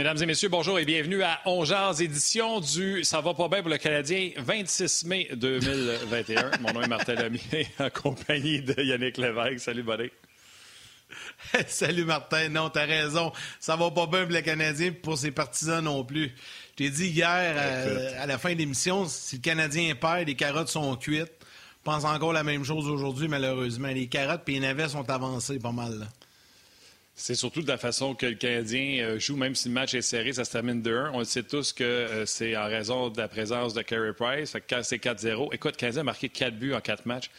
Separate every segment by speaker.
Speaker 1: Mesdames et messieurs, bonjour et bienvenue à Ongears, édition du Ça va pas bien pour le Canadien, 26 mai 2021. Mon nom est Martin Lamier, en compagnie de Yannick Lévesque. Salut, buddy.
Speaker 2: Salut, Martin. Non, t'as raison. Ça va pas bien pour le Canadien pour ses partisans non plus. Je t'ai dit hier, euh, à la fin de l'émission, si le Canadien perd, les carottes sont cuites. Je pense encore la même chose aujourd'hui, malheureusement. Les carottes et les navets sont avancés pas mal. Là.
Speaker 1: C'est surtout de la façon que le Canadien euh, joue, même si le match est serré, ça se termine 2-1. On le sait tous que euh, c'est en raison de la présence de Carey Price. Fait que quand c'est 4-0, écoute, le Canadien a marqué 4 buts en 4 matchs.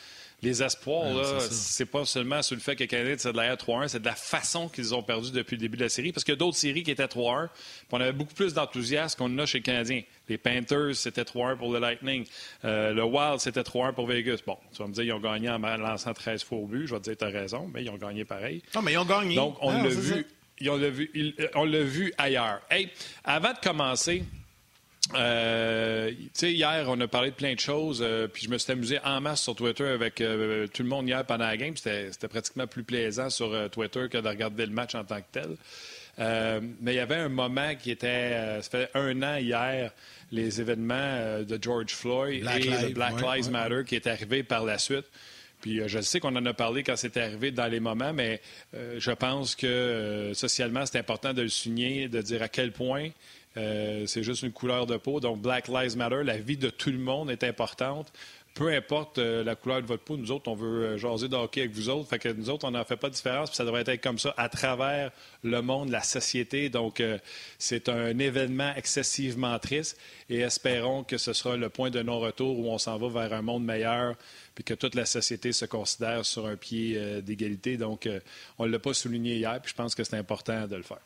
Speaker 1: Les espoirs, là, c'est pas seulement sur le fait que le Canadien c'est de la 3-1, c'est de la façon qu'ils ont perdu depuis le début de la série. Parce qu'il y a d'autres séries qui étaient 3-1, on avait beaucoup plus d'enthousiasme qu'on en a chez le Canadien. Les Panthers, c'était 3-1 pour le Lightning. Euh, le Wild, c'était 3-1 pour Vegas. Bon, tu vas me dire, ils ont gagné en lançant 13 fois au but. Je vais te dire, tu as raison, mais ils ont gagné pareil.
Speaker 2: Non, mais ils ont gagné.
Speaker 1: Donc, on l'a vu. vu, on l'a vu ailleurs. Hey, avant de commencer, euh, hier, on a parlé de plein de choses, euh, puis je me suis amusé en masse sur Twitter avec euh, tout le monde hier pendant la game. C'était pratiquement plus plaisant sur Twitter que de regarder le match en tant que tel. mais il y avait un moment qui était, ça fait un an hier, les événements de George Floyd et Black Lives Matter qui est arrivé par la suite. Puis je sais qu'on en a parlé quand c'est arrivé dans les moments, mais je pense que socialement, c'est important de le souligner, de dire à quel point euh, c'est juste une couleur de peau. Donc, Black Lives Matter, la vie de tout le monde est importante. Peu importe euh, la couleur de votre peau, nous autres, on veut euh, jaser de avec vous autres. Fait que nous autres, on n'en fait pas de différence. Puis ça devrait être comme ça à travers le monde, la société. Donc, c'est un événement excessivement triste. Et espérons que ce sera le point de non-retour où on s'en va vers un monde meilleur puis que toute la société se considère sur un pied d'égalité. Donc, on ne l'a pas souligné hier, puis je pense que c'est important de le faire.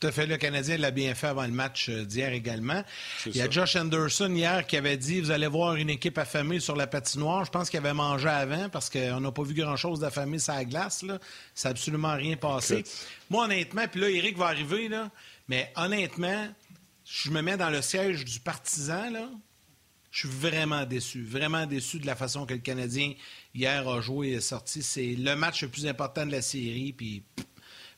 Speaker 2: Tout à fait. Le Canadien l'a bien fait avant le match euh, d'hier également. Il y a Josh Anderson hier qui avait dit Vous allez voir une équipe affamée sur la patinoire. Je pense qu'il avait mangé avant parce qu'on n'a pas vu grand-chose d'affamé sur la glace. Là. Ça n'a absolument rien passé. Moi, honnêtement, puis là, Eric va arriver, là, mais honnêtement, je me mets dans le siège du partisan. Là. Je suis vraiment déçu. Vraiment déçu de la façon que le Canadien hier a joué et est sorti. C'est le match le plus important de la série. Puis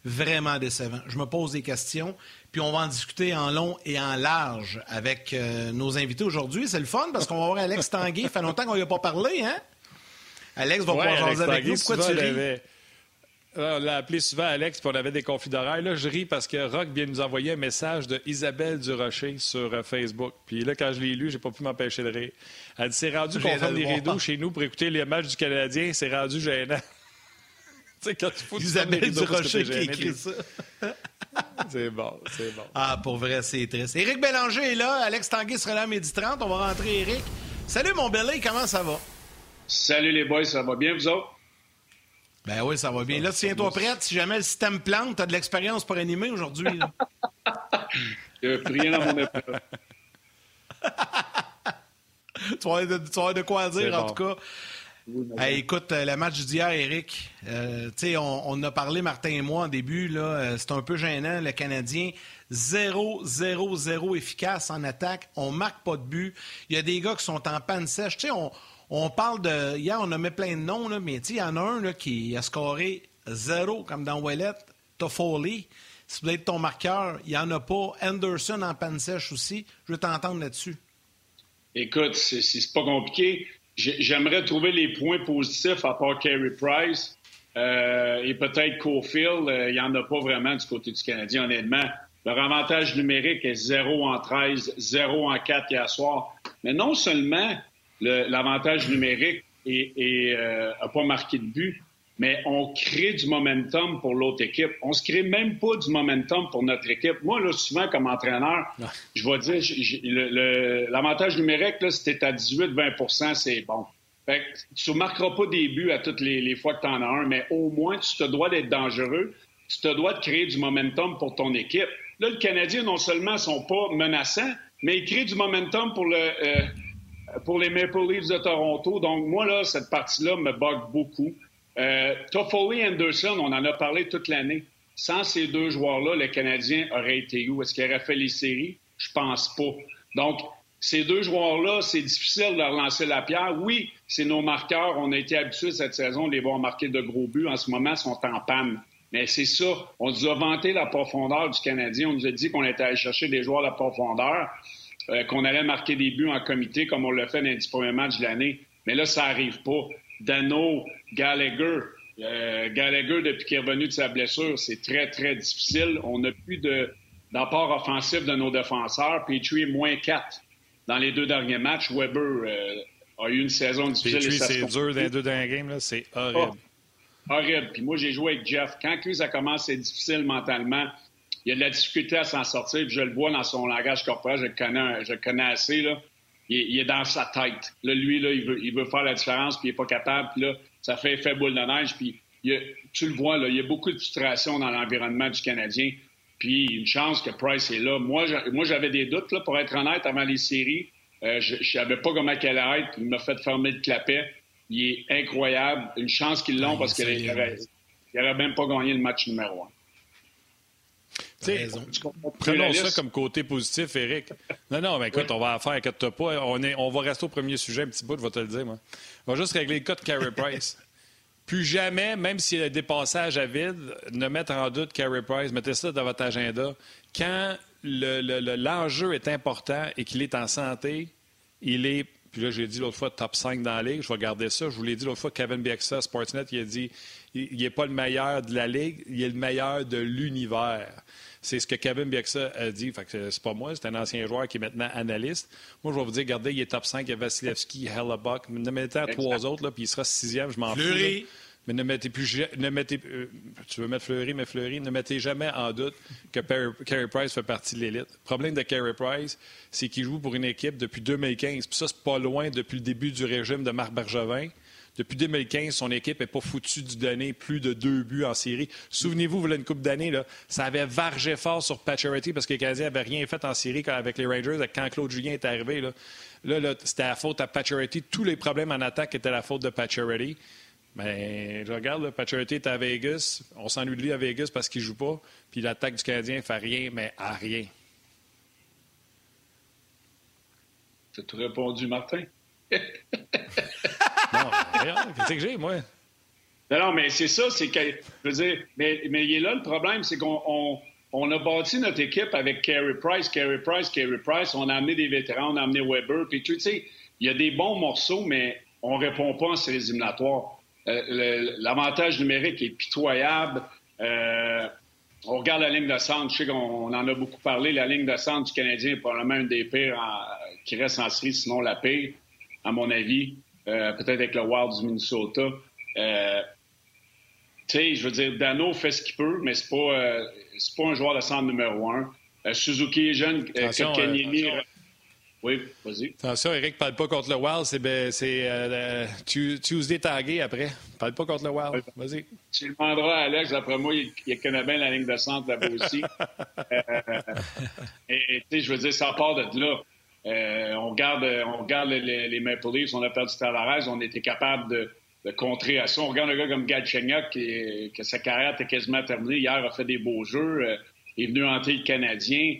Speaker 2: vraiment décevant. Je me pose des questions, puis on va en discuter en long et en large avec euh, nos invités aujourd'hui. C'est le fun parce qu'on va voir Alex Tanguay. Ça fait longtemps qu'on n'y a pas parlé, hein? Alex va pouvoir jaser avec nous. Pourquoi tu ris?
Speaker 1: On l'a appelé souvent Alex, puis on avait des conflits d'horaire. Là, je ris parce que Rock vient nous envoyer un message de Isabelle Durocher sur euh, Facebook. Puis là, quand je l'ai lu, j'ai pas pu m'empêcher de rire. Elle dit C'est rendu qu'on ferme les rideaux chez nous pour écouter les matchs du Canadien, c'est rendu gênant
Speaker 2: sais, quand tu fous Isabelle Durocher qui écrit ça.
Speaker 1: c'est bon, c'est bon.
Speaker 2: Ah, pour vrai, c'est triste. Éric Bélanger est là. Alex Tanguy sera là à midi 30. On va rentrer, Éric. Salut, mon belé, comment ça va?
Speaker 3: Salut, les boys, ça va bien, vous autres?
Speaker 2: Ben oui, ça va bien. Là, tiens-toi prête. Si jamais le système plante, tu as de l'expérience pour animer aujourd'hui.
Speaker 3: Il n'y a plus rien dans mon époque.
Speaker 2: tu, vas avoir de, quoi dire, en tout cas écoute, euh, le match d'hier, Eric, euh, on, on, a parlé, Martin et moi, en début, là, euh, c'est un peu gênant. Le Canadien, 0-0-0 efficace en attaque. On marque pas de but. Il y a des gars qui sont en panne sèche. on, on parle de. Hier, on a mis plein de noms, là, mais il y en a un là, qui a scoré zéro, comme dans Wallet. Toffoli. Si vous êtes ton marqueur, il n'y en a pas. Anderson en panne sèche aussi. Je veux t'entendre là-dessus.
Speaker 3: Écoute, c'est pas compliqué. J'aimerais trouver les points positifs à part Carey Price euh, et peut-être Cofield. Euh, il n'y en a pas vraiment du côté du Canadien, honnêtement. Leur avantage numérique est 0 en 13, 0 en 4 hier soir. Mais non seulement l'avantage numérique n'a euh, pas marqué de but, mais on crée du momentum pour l'autre équipe. On se crée même pas du momentum pour notre équipe. Moi, là, souvent, comme entraîneur, je vais dire, l'avantage numérique, là, si à 18-20% c'est bon. Fait tu ne marqueras pas des buts à toutes les, fois que tu en as un, mais au moins, tu te dois d'être dangereux. Tu te dois de créer du momentum pour ton équipe. Là, le Canadien, non seulement ne sont pas menaçants, mais ils créent du momentum pour le... Euh, pour les Maple Leafs de Toronto. Donc, moi, là, cette partie-là me bug beaucoup. Euh, Toffoli Anderson, on en a parlé toute l'année. Sans ces deux joueurs-là, le Canadien aurait été où? Est-ce qu'il aurait fait les séries? Je pense pas. Donc, ces deux joueurs-là, c'est difficile de leur lancer la pierre. Oui, c'est nos marqueurs. On a été habitués cette saison de les voir marquer de gros buts. En ce moment, ils sont en panne. Mais c'est ça. On nous a vanté la profondeur du Canadien. On nous a dit qu'on était allé chercher des joueurs de profondeur, euh, qu'on allait marquer des buts en comité comme on l'a fait dans les premiers matchs de l'année. Mais là, ça n'arrive pas. Dano, Gallagher, euh, Gallagher, depuis qu'il est revenu de sa blessure, c'est très, très difficile. On n'a plus d'apport offensif de nos défenseurs. Petrie moins 4 dans les deux derniers matchs. Weber euh, a eu une saison difficile.
Speaker 1: Petrie, c'est dur dans les deux derniers games. C'est horrible.
Speaker 3: Ah, horrible. Puis moi, j'ai joué avec Jeff. Quand lui, ça commence, c'est difficile mentalement. Il y a de la difficulté à s'en sortir. Puis je le vois dans son langage corporel. Je le connais, je le connais assez. Là. Il, est dans sa tête. Là, lui, là, il, veut, il veut faire la différence, puis il n'est pas capable. Puis là, ça fait effet boule de neige. Puis tu le vois, là, il y a beaucoup de frustration dans l'environnement du Canadien. Puis une chance que Price est là. Moi, j'avais des doutes, là, pour être honnête, avant les séries. Euh, je ne savais pas comment qu'elle allait être. Il m'a fait fermer le clapet. Il est incroyable. Une chance qu'ils l'ont parce qu'il n'aurait même pas gagné le match numéro un.
Speaker 1: Prenons ça comme côté positif, Eric. Non, non, mais écoute, on va faire, inquiète pas. On, est, on va rester au premier sujet un petit bout, je vais te le dire, moi. On va juste régler le cas de Carey Price. Plus jamais, même s'il y a des passages à vide, ne mettre en doute Carey Price. Mettez ça dans votre agenda. Quand l'enjeu est important et qu'il est en santé, il est puis là, j'ai dit l'autre fois top 5 dans la ligue. Je vais garder ça. Je vous l'ai dit l'autre fois, Kevin Bieksa, Sportsnet, il a dit il n'est pas le meilleur de la ligue, il est le meilleur de l'univers. C'est ce que Kevin Bieksa a dit. Fait que c'est pas moi, c'est un ancien joueur qui est maintenant analyste. Moi, je vais vous dire, regardez, il est top 5, il y a Vasilevski, Hellebuck. Mettez trois autres, là, puis il sera sixième, je m'en fous. Mais ne mettez plus. Ne mettez, euh, tu veux mettre Fleury, Fleury, ne mettez jamais en doute que Carey Price fait partie de l'élite. Le problème de Carey Price, c'est qu'il joue pour une équipe depuis 2015. Puis ça, c'est pas loin depuis le début du régime de Marc Bergevin. Depuis 2015, son équipe n'est pas foutue du donner plus de deux buts en série. Souvenez-vous, voilà une coupe d'années, ça avait vargé fort sur Pacioretty parce que les Canadiens n'avaient rien fait en série avec les Rangers quand Claude Julien est arrivé. Là, là, c'était la faute à Pacioretty. Tous les problèmes en attaque étaient la faute de Pacioretty. Mais je regarde, là, Pacioretty est à Vegas. On s'ennuie de lui à Vegas parce qu'il ne joue pas. Puis l'attaque du Canadien ne fait rien, mais à rien.
Speaker 3: Tu as répondu, Martin?
Speaker 1: non, qu'est-ce que j'ai, moi?
Speaker 3: Non, mais c'est ça, c'est que, je veux dire, mais, mais il est là le problème, c'est qu'on on, a bâti notre équipe avec Carey Price, Carey Price, Carey Price. On a amené des vétérans, on a amené Weber. Puis tu sais, il y a des bons morceaux, mais on ne répond pas en ces éliminatoires. Euh, l'avantage numérique est pitoyable. Euh, on regarde la ligne de centre. Je sais qu'on en a beaucoup parlé. La ligne de centre du Canadien est probablement une des pires qui reste en série, sinon la pire, à mon avis. Euh, peut-être avec le Wild du Minnesota. tu sais, je veux dire, Dano fait ce qu'il peut, mais c'est pas, pas un joueur de centre numéro un. Suzuki est jeune. Attention, oui, vas-y.
Speaker 1: Attention, Eric, parle pas contre le Wild. C'est ben, euh, Tuesday tagué après. Parle pas contre le Wild. Vas-y.
Speaker 3: Tu demanderas à Alex, après moi, il, connaît bien la ligne de centre là-bas aussi. euh, et tu sais, je veux dire, ça part de là. Euh, on regarde, on regarde les, Maple Leafs, on a perdu Tavares, on était capable de, de, contrer à ça. On regarde un gars comme Galchenyuk, qui, que sa carrière était quasiment terminée. Hier, a fait des beaux jeux. Euh, il est venu hanter le Canadien.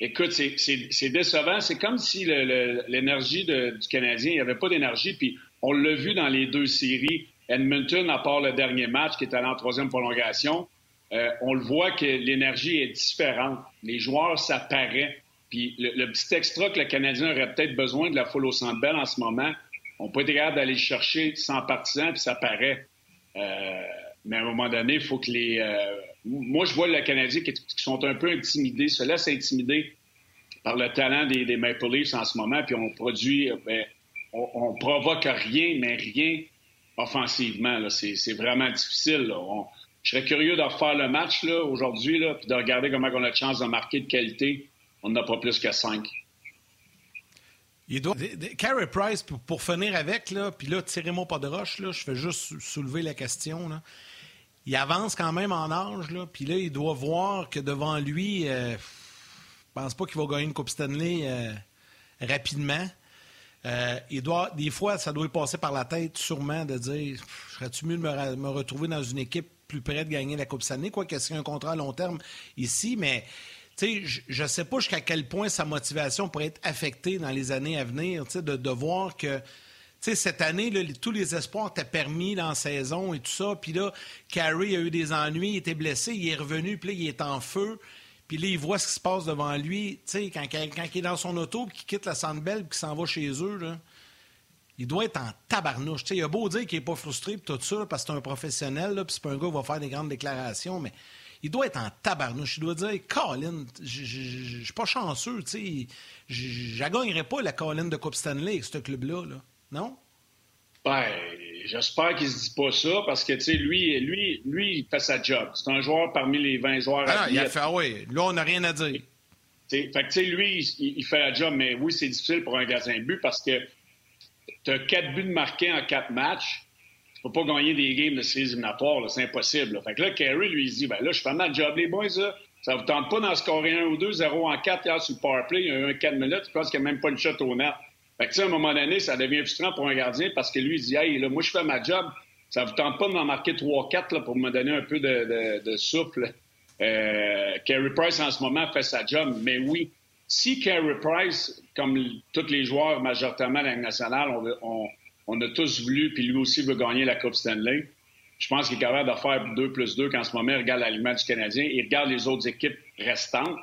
Speaker 3: Écoute, c'est décevant. C'est comme si l'énergie du Canadien, il n'y avait pas d'énergie. Puis on l'a vu dans les deux séries. Edmonton, à part le dernier match qui est allé en troisième prolongation, euh, on le voit que l'énergie est différente. Les joueurs, ça paraît. Puis le, petit extra que le Canadien aurait peut-être besoin de la foule au centre belle en ce moment, on peut être capable d'aller chercher sans partisans, puis ça paraît. Euh, mais à un moment donné, il faut que les, euh, moi, je vois le Canadien qui, sont un peu intimidés, se laissent intimider par le talent des, Maple Leafs en ce moment, puis on produit, euh, ben, on, provoque rien, mais rien offensivement. C'est vraiment difficile. je serais curieux de refaire le match aujourd'hui, puis de regarder comment on a de chance de marquer de qualité. On n'a pas plus que cinq.
Speaker 2: Il doit... Carey Price, pour, finir avec, puis là, tirez-moi pas de roche, je fais juste soulever la question. Il avance quand même en âge, puis là, il doit voir que devant lui, euh, je pense pas qu'il va gagner une Coupe Stanley euh, rapidement. Euh, il doit, des fois, ça doit lui passer par la tête, sûrement, de dire serais-tu mieux de me, retrouver dans une équipe plus près de gagner la Coupe Stanley, quoi que c'est un contrat à long terme ici, mais je ne sais pas jusqu'à quel point sa motivation pourrait être affectée dans les années à venir, de, de voir que cette année, tous les espoirs étaient permis dans la saison et tout ça. Puis là, Carey a eu des ennuis, il était blessé, il est revenu, puis là, il est en feu. Puis là, il voit ce qui se passe devant lui. Tu quand, il est dans son auto, qu'il quitte la Sandbell, puis qu'il s'en va chez eux, il doit être en tabarnouche. Il a beau dire qu'il n'est pas frustré, puis tout ça, parce que c'est un professionnel, puis c'est pas un gars qui va faire des grandes déclarations, mais il doit être en tabarnouche. Il doit dire, Colin, je suis pas chanceux, tu sais, je gagnerais pas la Colin de Coupe Stanley avec ce club-là, là. Non?
Speaker 3: Ben, j'espère qu'il se dit pas ça parce que, tu sais, lui, lui, lui, il fait sa job. C'est un joueur parmi les 20 joueurs.
Speaker 2: Ah, il a fait, ah oui, là, on n'a rien à dire.
Speaker 3: fait que, tu sais, lui, il, fait la job, mais oui, c'est difficile pour un gardien de but parce que tu as quatre buts de marqués en quatre matchs. Tu peux pas gagner des games de séries éliminatoires, c'est impossible. Fait que là, Kerry, lui, il dit, ben là, je fais ma job, les boys, là. Ça vous tente pas d'en scorer un ou deux, 0 en 4 hier sur le powerplay, il y a eu un 4 minutes, je pense qu'il n'y a même pas une shot au net. Fait que, à un moment donné, ça devient frustrant pour un gardien parce que lui, il dit Hey, là, moi, je fais ma job. Ça vous tente pas de m'en marquer 3-4 pour me donner un peu de, de, souffle. Euh, Carey Price, en ce moment, fait sa job. Mais oui, si Carey Price, comme tous les joueurs majoritairement de la nationale, on, on, a tous voulu, puis lui aussi veut gagner la Coupe Stanley, je pense qu'il est capable de faire 2 plus 2 qu'en ce moment, il regarde l'aliment du Canadien, il regarde les autres équipes restantes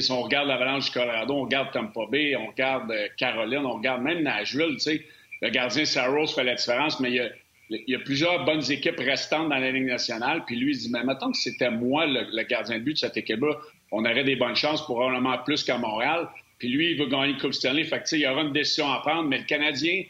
Speaker 3: si on regarde l'Avalanche du Colorado, on regarde Tampa Bay, on regarde euh, Caroline, on regarde même Nashville, le gardien Saros fait la différence, mais il y, a, plusieurs bonnes équipes restantes dans la Ligue nationale. Puis lui, il dit, mais maintenant que c'était moi le, gardien de but de cette équipe-là, on aurait des bonnes chances, probablement plus qu'à Montréal. Puis lui, il veut gagner le Coupe Stanley. Fait que, il y aura une décision à prendre, mais le Canadien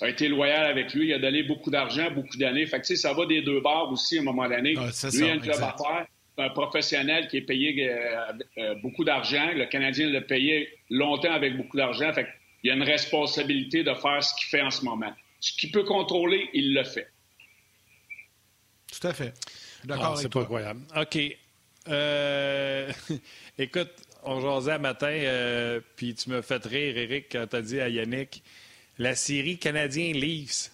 Speaker 3: a été loyal avec lui. Il a donné beaucoup d'argent, beaucoup d'années. Fait que, ça va des deux bords aussi à un moment donné. lui, il a un club à faire un professionnel qui est payé euh, euh, beaucoup d'argent. Le Canadien l'a payé longtemps avec beaucoup d'argent. Fait il y a une responsabilité de faire ce qu'il fait en ce moment. Ce qu'il peut contrôler, il le fait.
Speaker 2: Tout à fait. D'accord
Speaker 1: ah, C'est pas incroyable. OK. Euh, écoute, on jasait à matin, puis tu me fait rire, Eric, quand tu as dit à Yannick, la série Canadien-Leafs,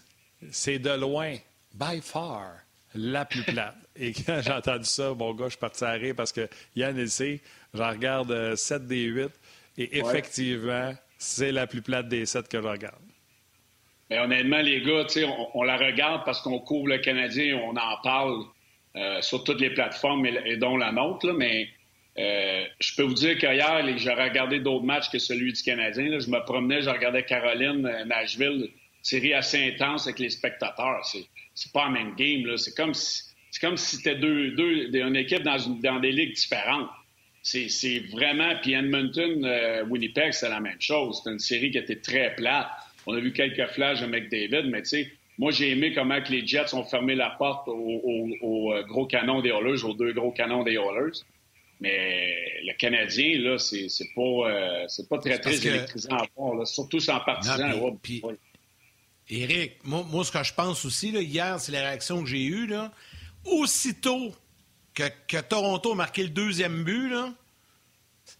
Speaker 1: c'est de loin, by far, la plus plate. Et quand j'ai entendu ça, mon gars, je suis parti à rire parce que Yann, il sait, j'en regarde 7 euh, des 8. Et effectivement, c'est la plus plate des 7 que je regarde.
Speaker 3: Mais honnêtement, les gars, on, on, la regarde parce qu'on couvre le Canadien, on en parle euh, sur toutes les plateformes, et, dont la nôtre. mais euh, je peux vous dire qu'hier, j'ai regardé d'autres matchs que celui du Canadien. Je me promenais, je regardais Caroline, Nashville, série assez intense avec les spectateurs. C'est c'est pas un même game. C'est comme si c'est comme si c'était deux, deux, une équipe dans, dans des ligues différentes. C'est vraiment. Puis Edmonton, euh, Winnipeg, c'est la même chose. C'est une série qui était très plate. On a vu quelques flashs de McDavid, mais tu sais, moi, j'ai aimé comment que les Jets ont fermé la porte aux, euh, gros canons des Oilers, aux deux gros canons des Oilers. Mais le Canadien, là, c'est pas, euh, c'est pas très, très électrisant à voir, surtout sans partisans.
Speaker 2: Éric, moi, ce que je pense aussi, hier, c'est la réaction que j'ai eue. Là. Aussitôt que, Toronto a marqué le deuxième but,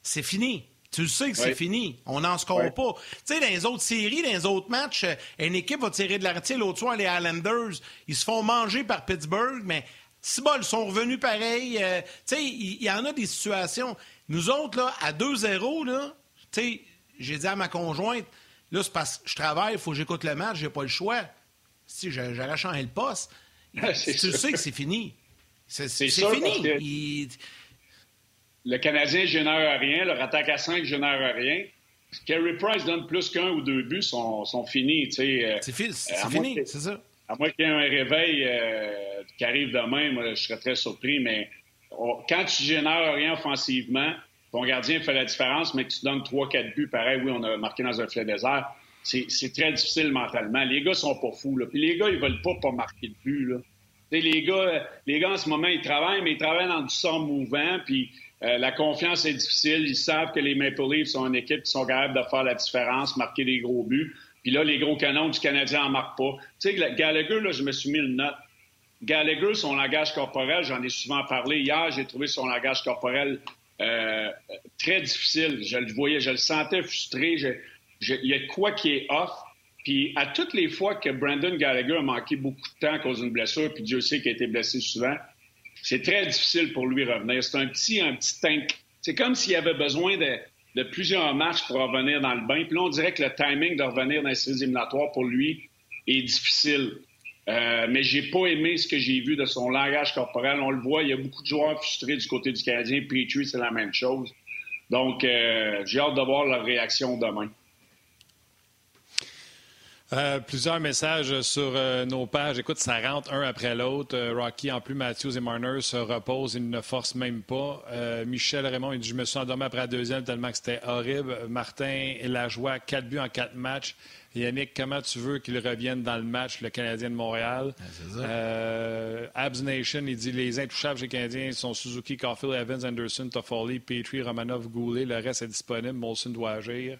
Speaker 2: c'est fini. Tu le sais que c'est fini. On n'en score pas. Tu sais, dans les autres séries, dans les autres matchs, euh, une équipe va tirer de l'arrêt. L'autre soir, les Islanders, ils se font manger par Pittsburgh, mais si ils sont revenus pareil. Euh, tu sais, il y, en a des situations. Nous autres, là, à 2-0, là, tu sais, j'ai dit à ma conjointe, Là, c'est parce que je travaille, il faut que j'écoute le match, j'ai pas le choix. Si j'aurais changé le poste, tu sais que c'est fini. C'est fini.
Speaker 3: Le Canadien génère rien, leur attaque à 5 génère rien. Carey Price donne plus qu'un ou deux buts, sont, sont finis.
Speaker 2: Euh, c'est fini, c'est ça.
Speaker 3: À moins qu'il y ait un réveil euh, qui arrive demain, moi, je serais très surpris, mais quand tu génères rien offensivement, ton gardien fait la différence, mais que tu donnes 3-4 buts, pareil, oui, on a marqué dans un filet désert. C'est très difficile mentalement. Les gars sont pas fous. Là. Puis les gars, ils veulent pas pas marquer de but. Là. Les gars, les gars, en ce moment, ils travaillent, mais ils travaillent dans du sang mouvant. Puis euh, la confiance est difficile. Ils savent que les Maple Leafs sont une équipe qui sont capables de faire la différence, marquer des gros buts. Puis là, les gros canons du Canadien en marquent pas. Tu sais, Gallagher, là, je me suis mis une note. Gallagher, son langage corporel, j'en ai souvent parlé. Hier, j'ai trouvé son langage corporel euh, très difficile. Je le voyais, je le sentais frustré. il y a quoi qui est off. Puis à toutes les fois que Brandon Gallagher a manqué beaucoup de temps à cause d'une blessure, puis Dieu sait qu'il a été blessé souvent, c'est très difficile pour lui revenir. C'est un petit, un petit tank. C'est comme s'il avait besoin de, plusieurs matchs pour revenir dans le bain. Puis là, on dirait que le timing de revenir dans les séries éliminatoires pour lui, est difficile. Euh, mais j'ai pas aimé ce que j'ai vu de son langage corporel. On le voit, il y a beaucoup de joueurs frustrés du côté du Canadien. Petrie, c'est la même chose. Donc, euh, j'ai hâte de voir leur réaction demain.
Speaker 1: Euh, plusieurs messages sur nos pages. Écoute, ça rentre un après l'autre. Rocky, en plus, Matthews et Marner se reposent. Ils ne forcent même pas. Michel Raymond, il dit Je me suis endormi après la deuxième tellement que c'était horrible. Martin et la joie, quatre buts en quatre matchs. Yannick, comment tu veux qu'ils reviennent dans le match, le Canadien de Montréal? Abs Nation, il dit Les intouchables chez les Canadiens sont Suzuki, Caulfield, Evans, Anderson, Toffoli, Petrie, Romanov, Goulet. Le reste est disponible. Molson doit agir.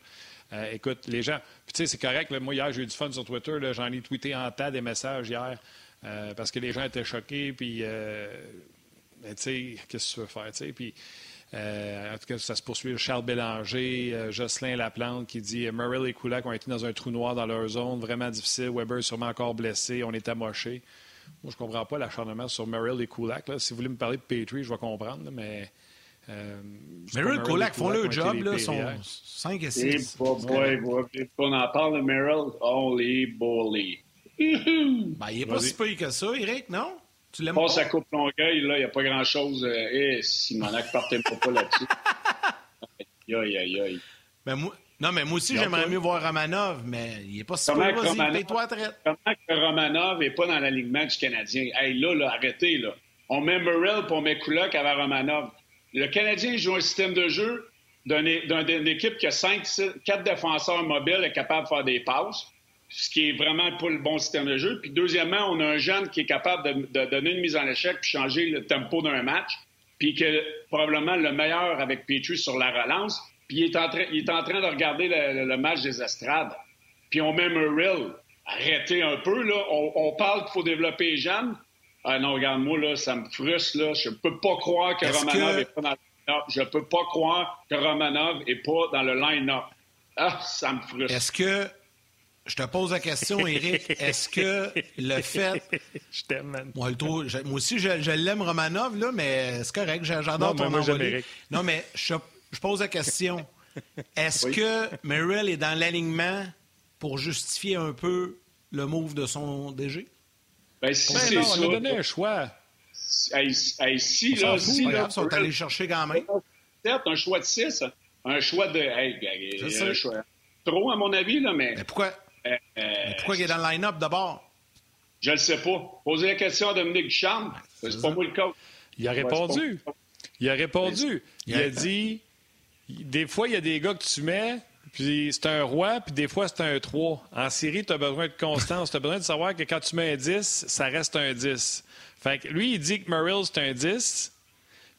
Speaker 1: Euh, écoute, les gens. Puis, tu sais, c'est correct. moi, hier, j'ai eu du fun sur Twitter. J'en ai tweeté en tas des messages hier euh, parce que les gens étaient choqués. Puis, euh, ben, tu sais, qu'est-ce que tu veux faire? Tu puis. en tout cas, ça se poursuit. Charles Bélanger, Jocelyn Laplante qui dit Murray et Kulak ont été dans un trou noir dans leur zone, vraiment difficile. Weber sûrement encore blessé, on est amoché. Moi, je ne comprends pas l'acharnement sur Murray et Kulak. Si vous voulez me parler de Petrie, je vais comprendre, mais
Speaker 2: euh, Merrill, Colac font le job, là, sont 5 et 6.
Speaker 3: On en parle de Merrill. Holy bully.
Speaker 2: ben, il n'est pas si pire que ça, Eric, non?
Speaker 3: Tu l'aimes pas? sa coupe Longueuil, là, il n'y a pas grand-chose. Eh, Simonac partait pas là-dessus. aïe, aïe, aïe.
Speaker 2: Ben, moi, non, mais moi aussi, j'aimerais mieux voir Romanov, mais il n'est pas si.
Speaker 3: Comment que Romanov n'est pas dans l'alignement du Canadien? Hey, là, là, arrêtez, là. On met Merrill pour on met Kulak avec Romanov. Le Canadien joue un système de jeu d'une équipe qui a cinq, quatre défenseurs mobiles et capable de faire des passes, ce qui est vraiment pas le bon système de jeu. Puis deuxièmement, on a un jeune qui est capable de, donner une mise en échec puis changer le tempo d'un match, puis que probablement le meilleur avec Petrie sur la relance. Puis il est en, train, il est en train de regarder le, match des estrades. Puis on met Murrill. Arrêtez un peu, là. On, parle qu'il faut développer les jeunes. Ah non, regarde-moi, là, ça me frustre, là. Je peux pas croire que Romanov n'est pas dans le line-up. Je peux pas croire que Romanov n'est pas dans le line-up. Ah, ça me frustre.
Speaker 2: Est-ce que. Je te pose la question, Eric. Est-ce que le fait.
Speaker 1: je t'aime, man.
Speaker 2: Moi, aussi, je, l'aime, Romanov, là, mais c'est correct. J'adore ton moi, Non, mais je, pose la question. Est-ce que Merrill est dans l'alignement pour justifier un peu le move de son DG?
Speaker 3: Ben, si ben c'est ça.
Speaker 1: On a donné un choix.
Speaker 3: si, là, si,
Speaker 2: là, ils sont allés chercher quand même.
Speaker 3: Peut-être un choix de 6. Un choix de. Hey, un choix. Trop, à mon avis, là, mais.
Speaker 2: Mais pourquoi, mais pourquoi il est dans le line-up d'abord?
Speaker 3: Je ne sais pas. Posez la question à Dominique Duchamp. C'est pas moi le coach.
Speaker 1: Il a répondu. Il a répondu. Il a dit des fois, il y a des gars que tu mets, puis c'est un roi, puis des fois, c'est un 3. En série, tu as besoin de constance. tu as besoin de savoir que quand tu mets un 10, ça reste un 10. Fait que lui, il dit que Murrill, c'est un 10.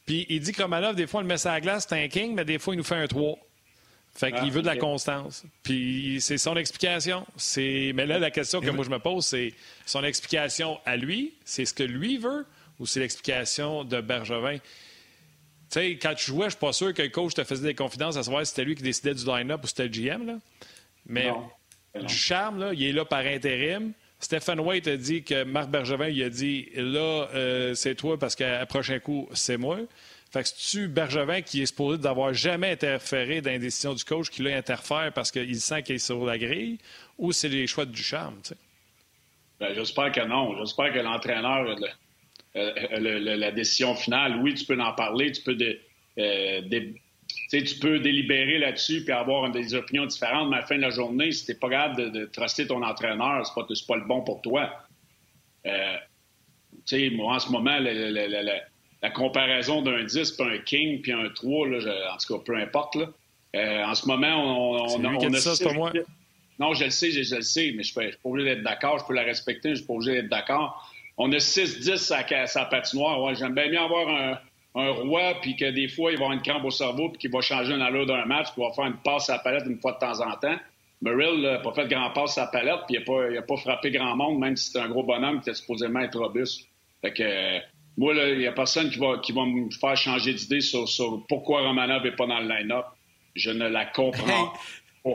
Speaker 1: Puis il dit que Romanov, des fois, le met sur la glace, c'est un king, mais des fois, il nous fait un 3. Fait qu'il ah, veut de la constance. Puis c'est son explication. Mais là, la question que moi je me pose, c'est son explication à lui, c'est ce que lui veut, ou c'est l'explication de Bergevin? Tu sais, quand tu jouais, je suis pas sûr que le coach te faisait des confidences à savoir si c'était lui qui décidait du line-up ou c'était le GM. Là. Mais du charme, là, il est là par intérim. Stephen White a dit que Marc Bergevin il a dit là, euh, c'est toi parce qu'à prochain coup, c'est moi. Fait que c'est-tu Bergevin qui est supposé d'avoir jamais interféré dans les décisions du coach qui l'a interfère parce qu'il sent qu'il est sur la grille ou c'est les choix du charme, tu sais?
Speaker 3: Ben, j'espère que non. J'espère que l'entraîneur euh, la décision finale. Oui, tu peux en parler, tu peux, euh, tu peux délibérer là-dessus puis avoir des opinions différentes, mais à la fin de la journée, si pas capable de, de truster ton entraîneur, c'est pas, pas le bon pour toi. Euh, moi, en ce moment, comparaison d'un 10 puis un king puis un 3, là, en tout cas, peu importe. Là. en ce moment, on, on, on, a...
Speaker 1: Ça, c'est pas moi.
Speaker 3: Non, je le sais, je, le sais, mais je ne suis pas obligé d'être d'accord. Je peux la respecter, je ne suis pas obligé d'être d'accord. On a 6-10 à sa patinoire. Ouais, J'aime bien bien avoir un, un roi, puis que des fois, il va avoir une crampe au cerveau, puis qu'il va changer une allure d'un match, puis il va faire une passe à la palette une fois de temps en temps. Muriel n'a pas fait de grand passe à la palette, puis il n'a pas, frappé grand monde, même si c'est un gros bonhomme qui était supposément être robuste. Fait que, moi, il n'y a personne qui va, qui va me faire changer d'idée sur, sur, pourquoi Romanov n'est pas dans le line-up. Je ne la comprends pas.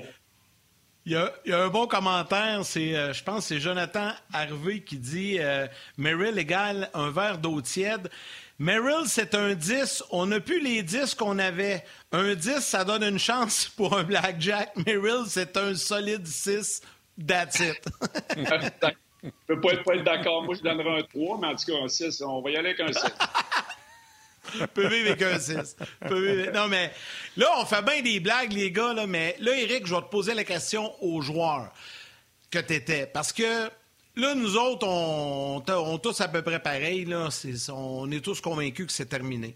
Speaker 2: Il y, a, un bon commentaire, c'est, euh, je pense c'est Jonathan Harvey qui dit euh, Merrill égale un verre d'eau tiède. Merrill, c'est un 10. On n'a plus les 10 qu'on avait. Un 10, ça donne une chance pour un blackjack. Merrill, c'est un solide 6. That's it.
Speaker 3: Je peux pas être, d'accord. Moi, je donnerais un 3, mais en tout cas, un 6, on va y aller avec un 6.
Speaker 2: peut vivre avec un 6. Non, mais là, on fait bien des blagues, les gars, là, mais là, Eric, je vais te poser la question aux joueurs que tu étais. Parce que là, nous autres, on, on tous à peu près pareil. Là, on est tous convaincus que c'est terminé.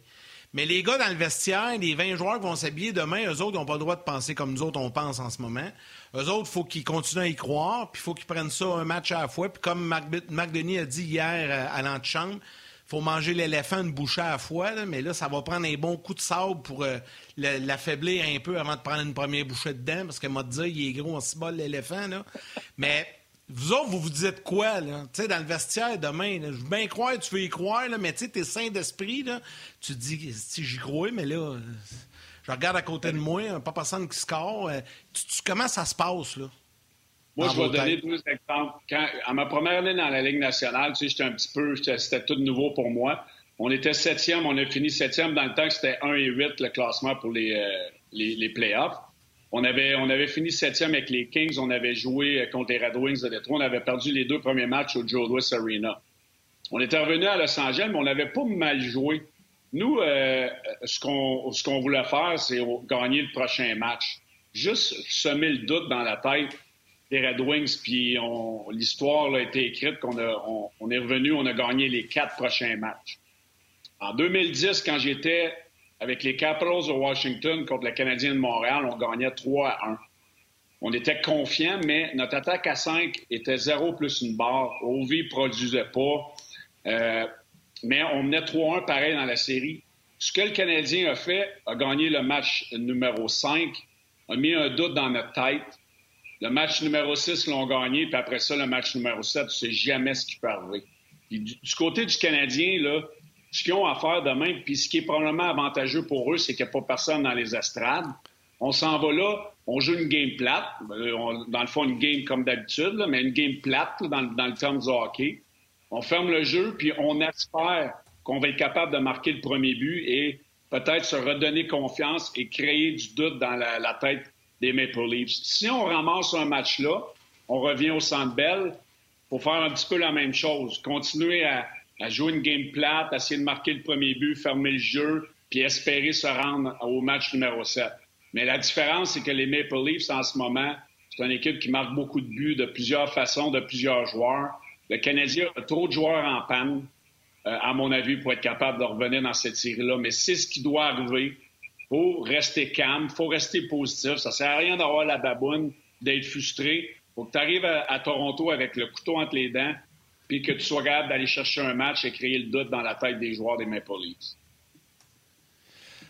Speaker 2: Mais les gars dans le vestiaire, les 20 joueurs qui vont s'habiller demain, eux autres n'ont pas le droit de penser comme nous autres on pense en ce moment. Eux autres, il faut qu'ils continuent à y croire, puis il faut qu'ils prennent ça un match à la fois. Puis comme Marc, Denis a dit hier euh, à l'antichambre, faut manger l'éléphant une bouchée à la fois, mais là, ça va prendre un bon coup de sable pour euh, l'affaiblir un peu avant de prendre une première bouchée dedans, parce qu'elle m'a dit, il est gros en bol l'éléphant, là. Mais vous autres, vous vous dites quoi, là? Tu sais, dans le vestiaire, demain, je veux bien croire, tu veux y croire, mais tu sais, t'es sain d'esprit, là. Tu te dis, si j'y crois, mais là, je regarde à côté de moi, un papa qui score. Euh, comment ça se passe, là?
Speaker 3: Moi, je vais donner deux exemples. Quand, à ma première année dans la Ligue nationale, tu sais, j'étais un petit peu, c'était tout nouveau pour moi. On était septième, on a fini septième dans le temps que c'était 1 et 8 le classement pour les, euh, les, les, playoffs. On avait, on avait fini septième avec les Kings, on avait joué contre les Red Wings de Detroit, on avait perdu les deux premiers matchs au Joe Louis Arena. On était revenu à Los Angeles, mais on n'avait pas mal joué. Nous, euh, ce qu'on voulait faire, c'est gagner le prochain match. Juste semer le doute dans la tête des Red Wings, puis l'histoire a été écrite qu'on on, est revenu, on a gagné les quatre prochains matchs. En 2010, quand j'étais avec les Capitals de Washington contre le Canadien de Montréal, on gagnait 3 à 1. On était confiants, mais notre attaque à 5 était 0 plus une barre. Ovi ne produisait pas. Euh, mais on menait 3-1 pareil dans la série. Ce que le Canadien a fait, a gagné le match numéro 5, a mis un doute dans notre tête. Le match numéro 6 l'ont gagné, puis après ça, le match numéro 7, tu sais jamais ce qui peut arriver. du, côté du Canadien, là, ce qu'ils ont à faire demain, puis ce qui est probablement avantageux pour eux, c'est qu'il n'y a pas personne dans les estrades. On s'en va là, on joue une game plate, euh, dans le fond, une game comme d'habitude, mais une game plate dans, le terme du hockey. On ferme le jeu, puis on espère qu'on va être capable de marquer le premier but et peut-être se redonner confiance et créer du doute dans la, tête des Maple Leafs. Si on ramasse un match-là, on revient au Centre Bell pour faire un petit peu la même chose, continuer à, jouer une game plate, essayer de marquer le premier but, fermer le jeu, puis espérer se rendre au match numéro 7. Mais la différence, c'est que les Maple Leafs, en ce moment, c'est une équipe qui marque beaucoup de buts de plusieurs façons, de plusieurs joueurs. Le Canadien a trop de joueurs en panne, euh, à mon avis, pour être capable de revenir dans cette série-là. Mais c'est ce qui doit arriver faut rester calme, faut rester positif. Ça sert à rien d'avoir la baboune, d'être frustré. faut que tu arrives à, Toronto avec le couteau entre les dents, puis que tu sois capable d'aller chercher un match et créer le doute dans la tête des joueurs des Maple Leafs.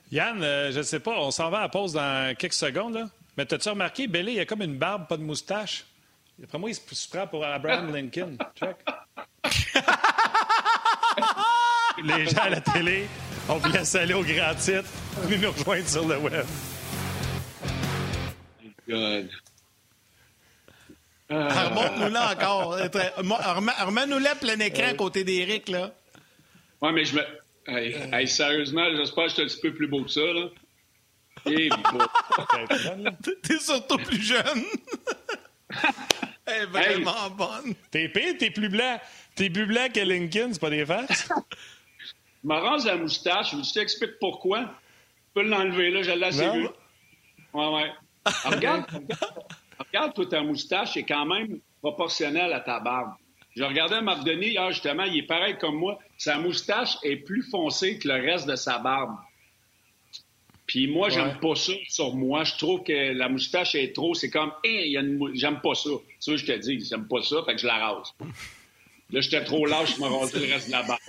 Speaker 1: Yann, euh, je ne sais pas, on s'en va à pause dans quelques secondes, là. Mais t'as-tu remarqué, Belly, il a comme une barbe, pas de moustache? Après moi, il se prend pour Abraham Lincoln. Check. Les gens à la télé, on vous laisse aller au grand titre. Venez nous rejoindre sur le web.
Speaker 3: Good.
Speaker 2: Euh... Remonte-nous là encore. Remets-nous là plein écran à côté d'Éric, là.
Speaker 3: Ouais, mais je me. Hey, sérieusement, j'espère que je suis un petit peu plus beau que ça, là.
Speaker 2: Et T'es surtout plus jeune. Elle est vraiment bonne.
Speaker 1: T'es pire, t'es plus blanc. T'es plus blanc que Lincoln, c'est pas des faces?
Speaker 3: Je me rase la moustache. Je t'explique pourquoi. Tu peux l'enlever, là. Je l'ai assez vu. Ouais, ouais. regarde, regarde, toi, ta moustache est quand même proportionnelle à ta barbe. Je regardais Marc Denis hier, justement, il est pareil comme moi. Sa moustache est plus foncée que le reste de sa barbe. Puis moi, j'aime pas ça sur moi. Je trouve que la moustache est trop. C'est comme, hey, hein, j'aime pas ça. C'est ça je te dis. J'aime pas ça, fait que je la rase. Là, j'étais trop lâche, je me rasé le reste de la barbe.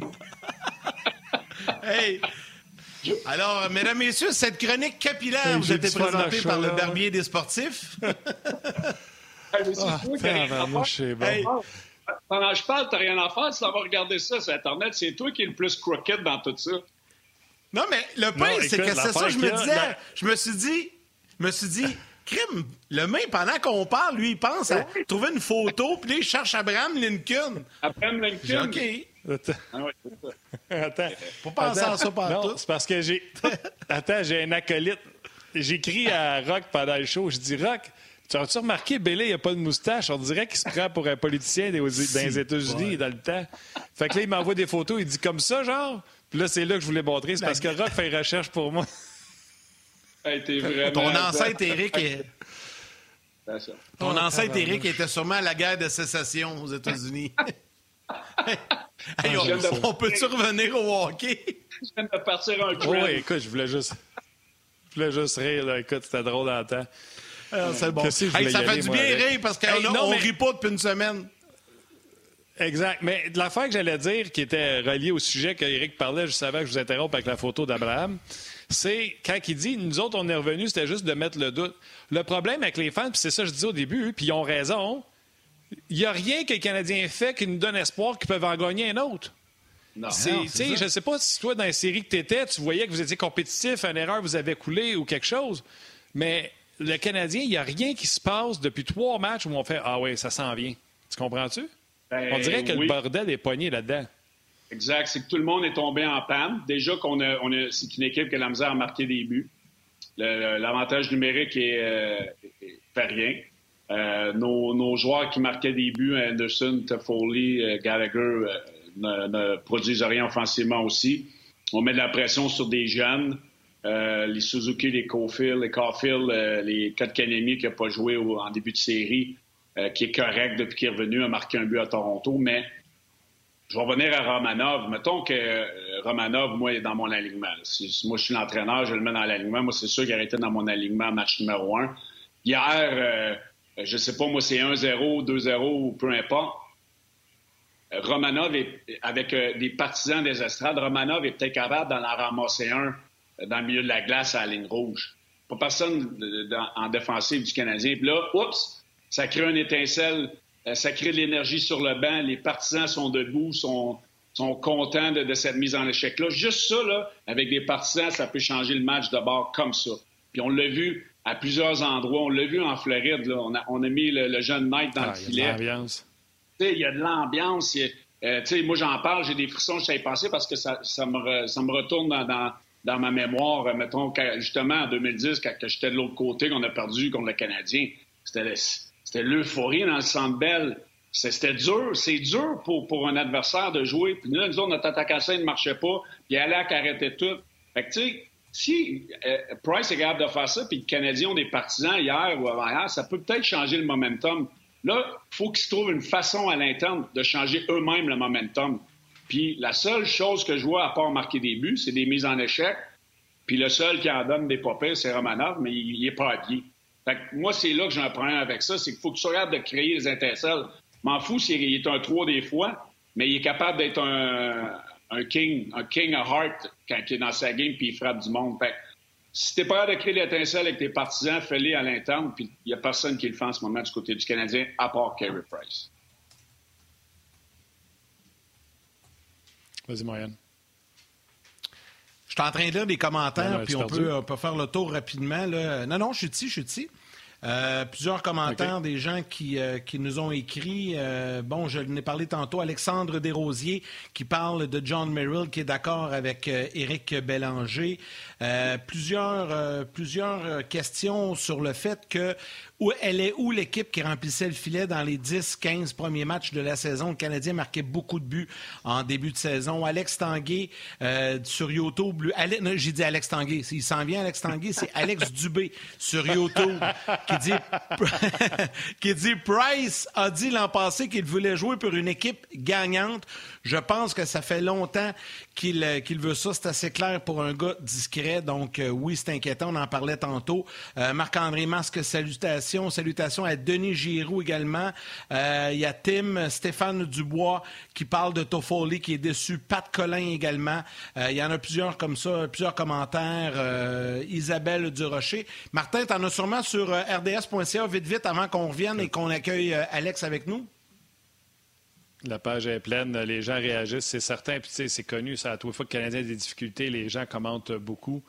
Speaker 2: hey! Alors, mesdames, messieurs, cette chronique capillaire vous a été présentée par le barbier des sportifs.
Speaker 3: ah, Pendant que je parle, t'as rien à faire, tu vas regarder ça sur Internet. C'est toi qui es le plus crooked dans tout ça.
Speaker 2: Non, mais le pain, c'est que c'est ça, je me disais. Je me suis dit, je me suis dit, crime, le main, pendant qu'on parle, lui, il pense à trouver une photo, puis il cherche Abraham Lincoln.
Speaker 3: Abraham Lincoln.
Speaker 2: OK.
Speaker 1: Attends.
Speaker 2: Ah Attends. Faut penser à ça pas
Speaker 1: Non, c'est parce que j'ai. Attends, j'ai un acolyte. J'écris à Rock pendant le show. Je dis Rock, Tu as-tu remarqué, Bélé, il n'y a pas de moustache? On dirait qu'il se prend pour un politicien dans les États-Unis dans le temps. Fait que là, il m'envoie des photos, il dit comme ça, genre? Puis là, c'est là que je voulais montrer. C'est parce que Rock fait une recherche pour moi.
Speaker 2: Ton ancêtre, Eric, est... Ton ancêtre, Eric, était sûrement à la guerre de sécession aux États-Unis. on, peut-tu revenir au hockey?
Speaker 3: Je viens de partir un coup.
Speaker 1: Oui, écoute, je voulais juste, je voulais juste rire. Écoute, c'était drôle d'entendre.
Speaker 2: Ah, c'est bon. ça fait du bien rire parce qu'on ne rit pas depuis une semaine.
Speaker 1: Exact. Mais l'affaire que j'allais dire, qui était reliée au sujet qu'Éric parlait juste avant que je vous interrompe avec la photo d'Abraham, c'est quand il dit nous autres, on est revenus, c'était juste de mettre le doute. Le problème avec les fans, puis c'est ça que je disais au début, puis ils ont raison, il n'y a rien que les Canadiens fait qui nous donne espoir qu'ils peuvent en gagner un autre. Non, je ne sais pas si toi, dans la série que tu étais, tu voyais que vous étiez compétitif, une erreur vous avait coulé ou quelque chose, mais le Canadien, il n'y a rien qui se passe depuis trois matchs où on fait Ah oui, ça s'en vient. Tu comprends-tu? Ben, on dirait que le bordel est pogné là-dedans.
Speaker 3: Exact. C'est que tout le monde est tombé en panne. Déjà qu'on a, on a c'est une équipe qui a la misère à marquer des buts. L'avantage numérique est, euh, fait rien. Euh, nos, joueurs qui marquaient des buts, Anderson, Toffoli, euh, Gallagher, ne, produisent rien offensivement aussi. On met de la pression sur des jeunes. les Suzuki, les Cofield, les Caulfield, les Kotkanemi qui n'a pas joué en début de série, qui est correct depuis qu'il est revenu, a marqué un but à Toronto, mais je vais revenir à Romanov. Mettons que euh, Romanov, moi, est dans mon alignement. Si, moi, je suis l'entraîneur, je le mets dans l'alignement. Moi, c'est sûr qu'il aurait été dans mon alignement match numéro un. Hier, euh, je sais pas, moi, c'est 1-0, 2-0 ou peu importe. Romanov, est, avec euh, des partisans des estrades, Romanov est peut-être capable d'en ramasser un dans le milieu de la glace à la ligne rouge. Pas personne en défensive du Canadien. Puis là, oups, ça crée une étincelle euh, ça crée de l'énergie sur le banc. Les partisans sont debout, sont, sont contents de, cette mise en échec-là. Juste ça, là, avec des partisans, ça peut changer le match de bord comme ça. Puis on l'a vu à plusieurs endroits. On l'a vu en Floride. Là. On, a, on, a, mis le, jeune Knight dans le filet. Il y a de l'ambiance. Il y a de l'ambiance. Euh, moi, j'en parle, j'ai des frissons, je savais passer parce que ça, ça, me, ça me retourne dans, dans, dans, ma mémoire. Mettons, justement, en 2010, quand, j'étais de l'autre côté, qu'on a perdu contre le Canadien. C'était c'était l'euphorie dans le centre belle. C'était dur. C'est dur pour, pour un adversaire de jouer. Puis nous, nous autres, notre attaque à scène ne marchait pas. Puis Alak arrêtait tout. Fait que, tu sais, si euh, Price est capable de faire ça, puis les Canadiens ont des partisans hier ou avant-hier, ça peut peut-être changer le momentum. Là, il faut qu'ils trouvent une façon à l'interne de changer eux-mêmes le momentum. Puis la seule chose que je vois, à part marquer des buts, c'est des mises en échec. Puis le seul qui en donne des popées, c'est Romanov, mais il n'est pas habillé moi, c'est là que j'ai un problème avec ça, c'est qu'il faut que tu regardes de créer les étincelles. M'en fous s'il est un 3 des fois, mais il est capable d'être un, king, un king of heart quand il est dans sa game puis il frappe du monde. Fait si t'es pas capable de créer l'étincelle avec tes partisans, fais-les à l'interne, puis il n'y a personne qui le fait en ce moment du côté du Canadien, à part Carey Price.
Speaker 1: Vas-y, Marianne.
Speaker 2: Je suis en train de lire des commentaires, puis on peut, on peut, faire le tour rapidement. Là. Non, non, je suis ici, je suis ici. Euh, plusieurs commentaires des gens qui, euh, qui nous ont écrit. Euh, bon, je l'ai parlé tantôt. Alexandre Desrosiers qui parle de John Merrill, qui est d'accord avec Éric Bélanger. plusieurs, plusieurs questions sur le fait que où, elle est où l'équipe qui remplissait le filet dans les 10-15 premiers matchs de la saison? Le Canadien marquait beaucoup de buts en début de saison. Alex Tanguay sur YouTube. J'ai dit Alex Tanguay. Il s'en vient, Alex Tanguay. C'est Alex Dubé sur YouTube qui dit, Price a dit l'an passé qu'il voulait jouer pour une équipe gagnante. Je pense que ça fait longtemps qu'il euh, veut ça. C'est assez clair pour un gars discret. Donc, euh, oui, c'est inquiétant. On en parlait tantôt. Euh, Marc-André Masque, salutations. Salutations à Denis Giroux également. Il y a Tim, Stéphane Dubois qui parle de Toffoli, qui est déçu. Pat Collin également. Il y en a plusieurs comme ça, plusieurs commentaires. Isabelle Durocher. Martin, tu en as sûrement sur rds.ca vite, vite, avant qu'on revienne et qu'on accueille Alex avec nous?
Speaker 1: La page est pleine, les gens réagissent, c'est certain. Puis, c'est connu, ça, à toute fois que le Canadien a des difficultés, les gens commentent beaucoup.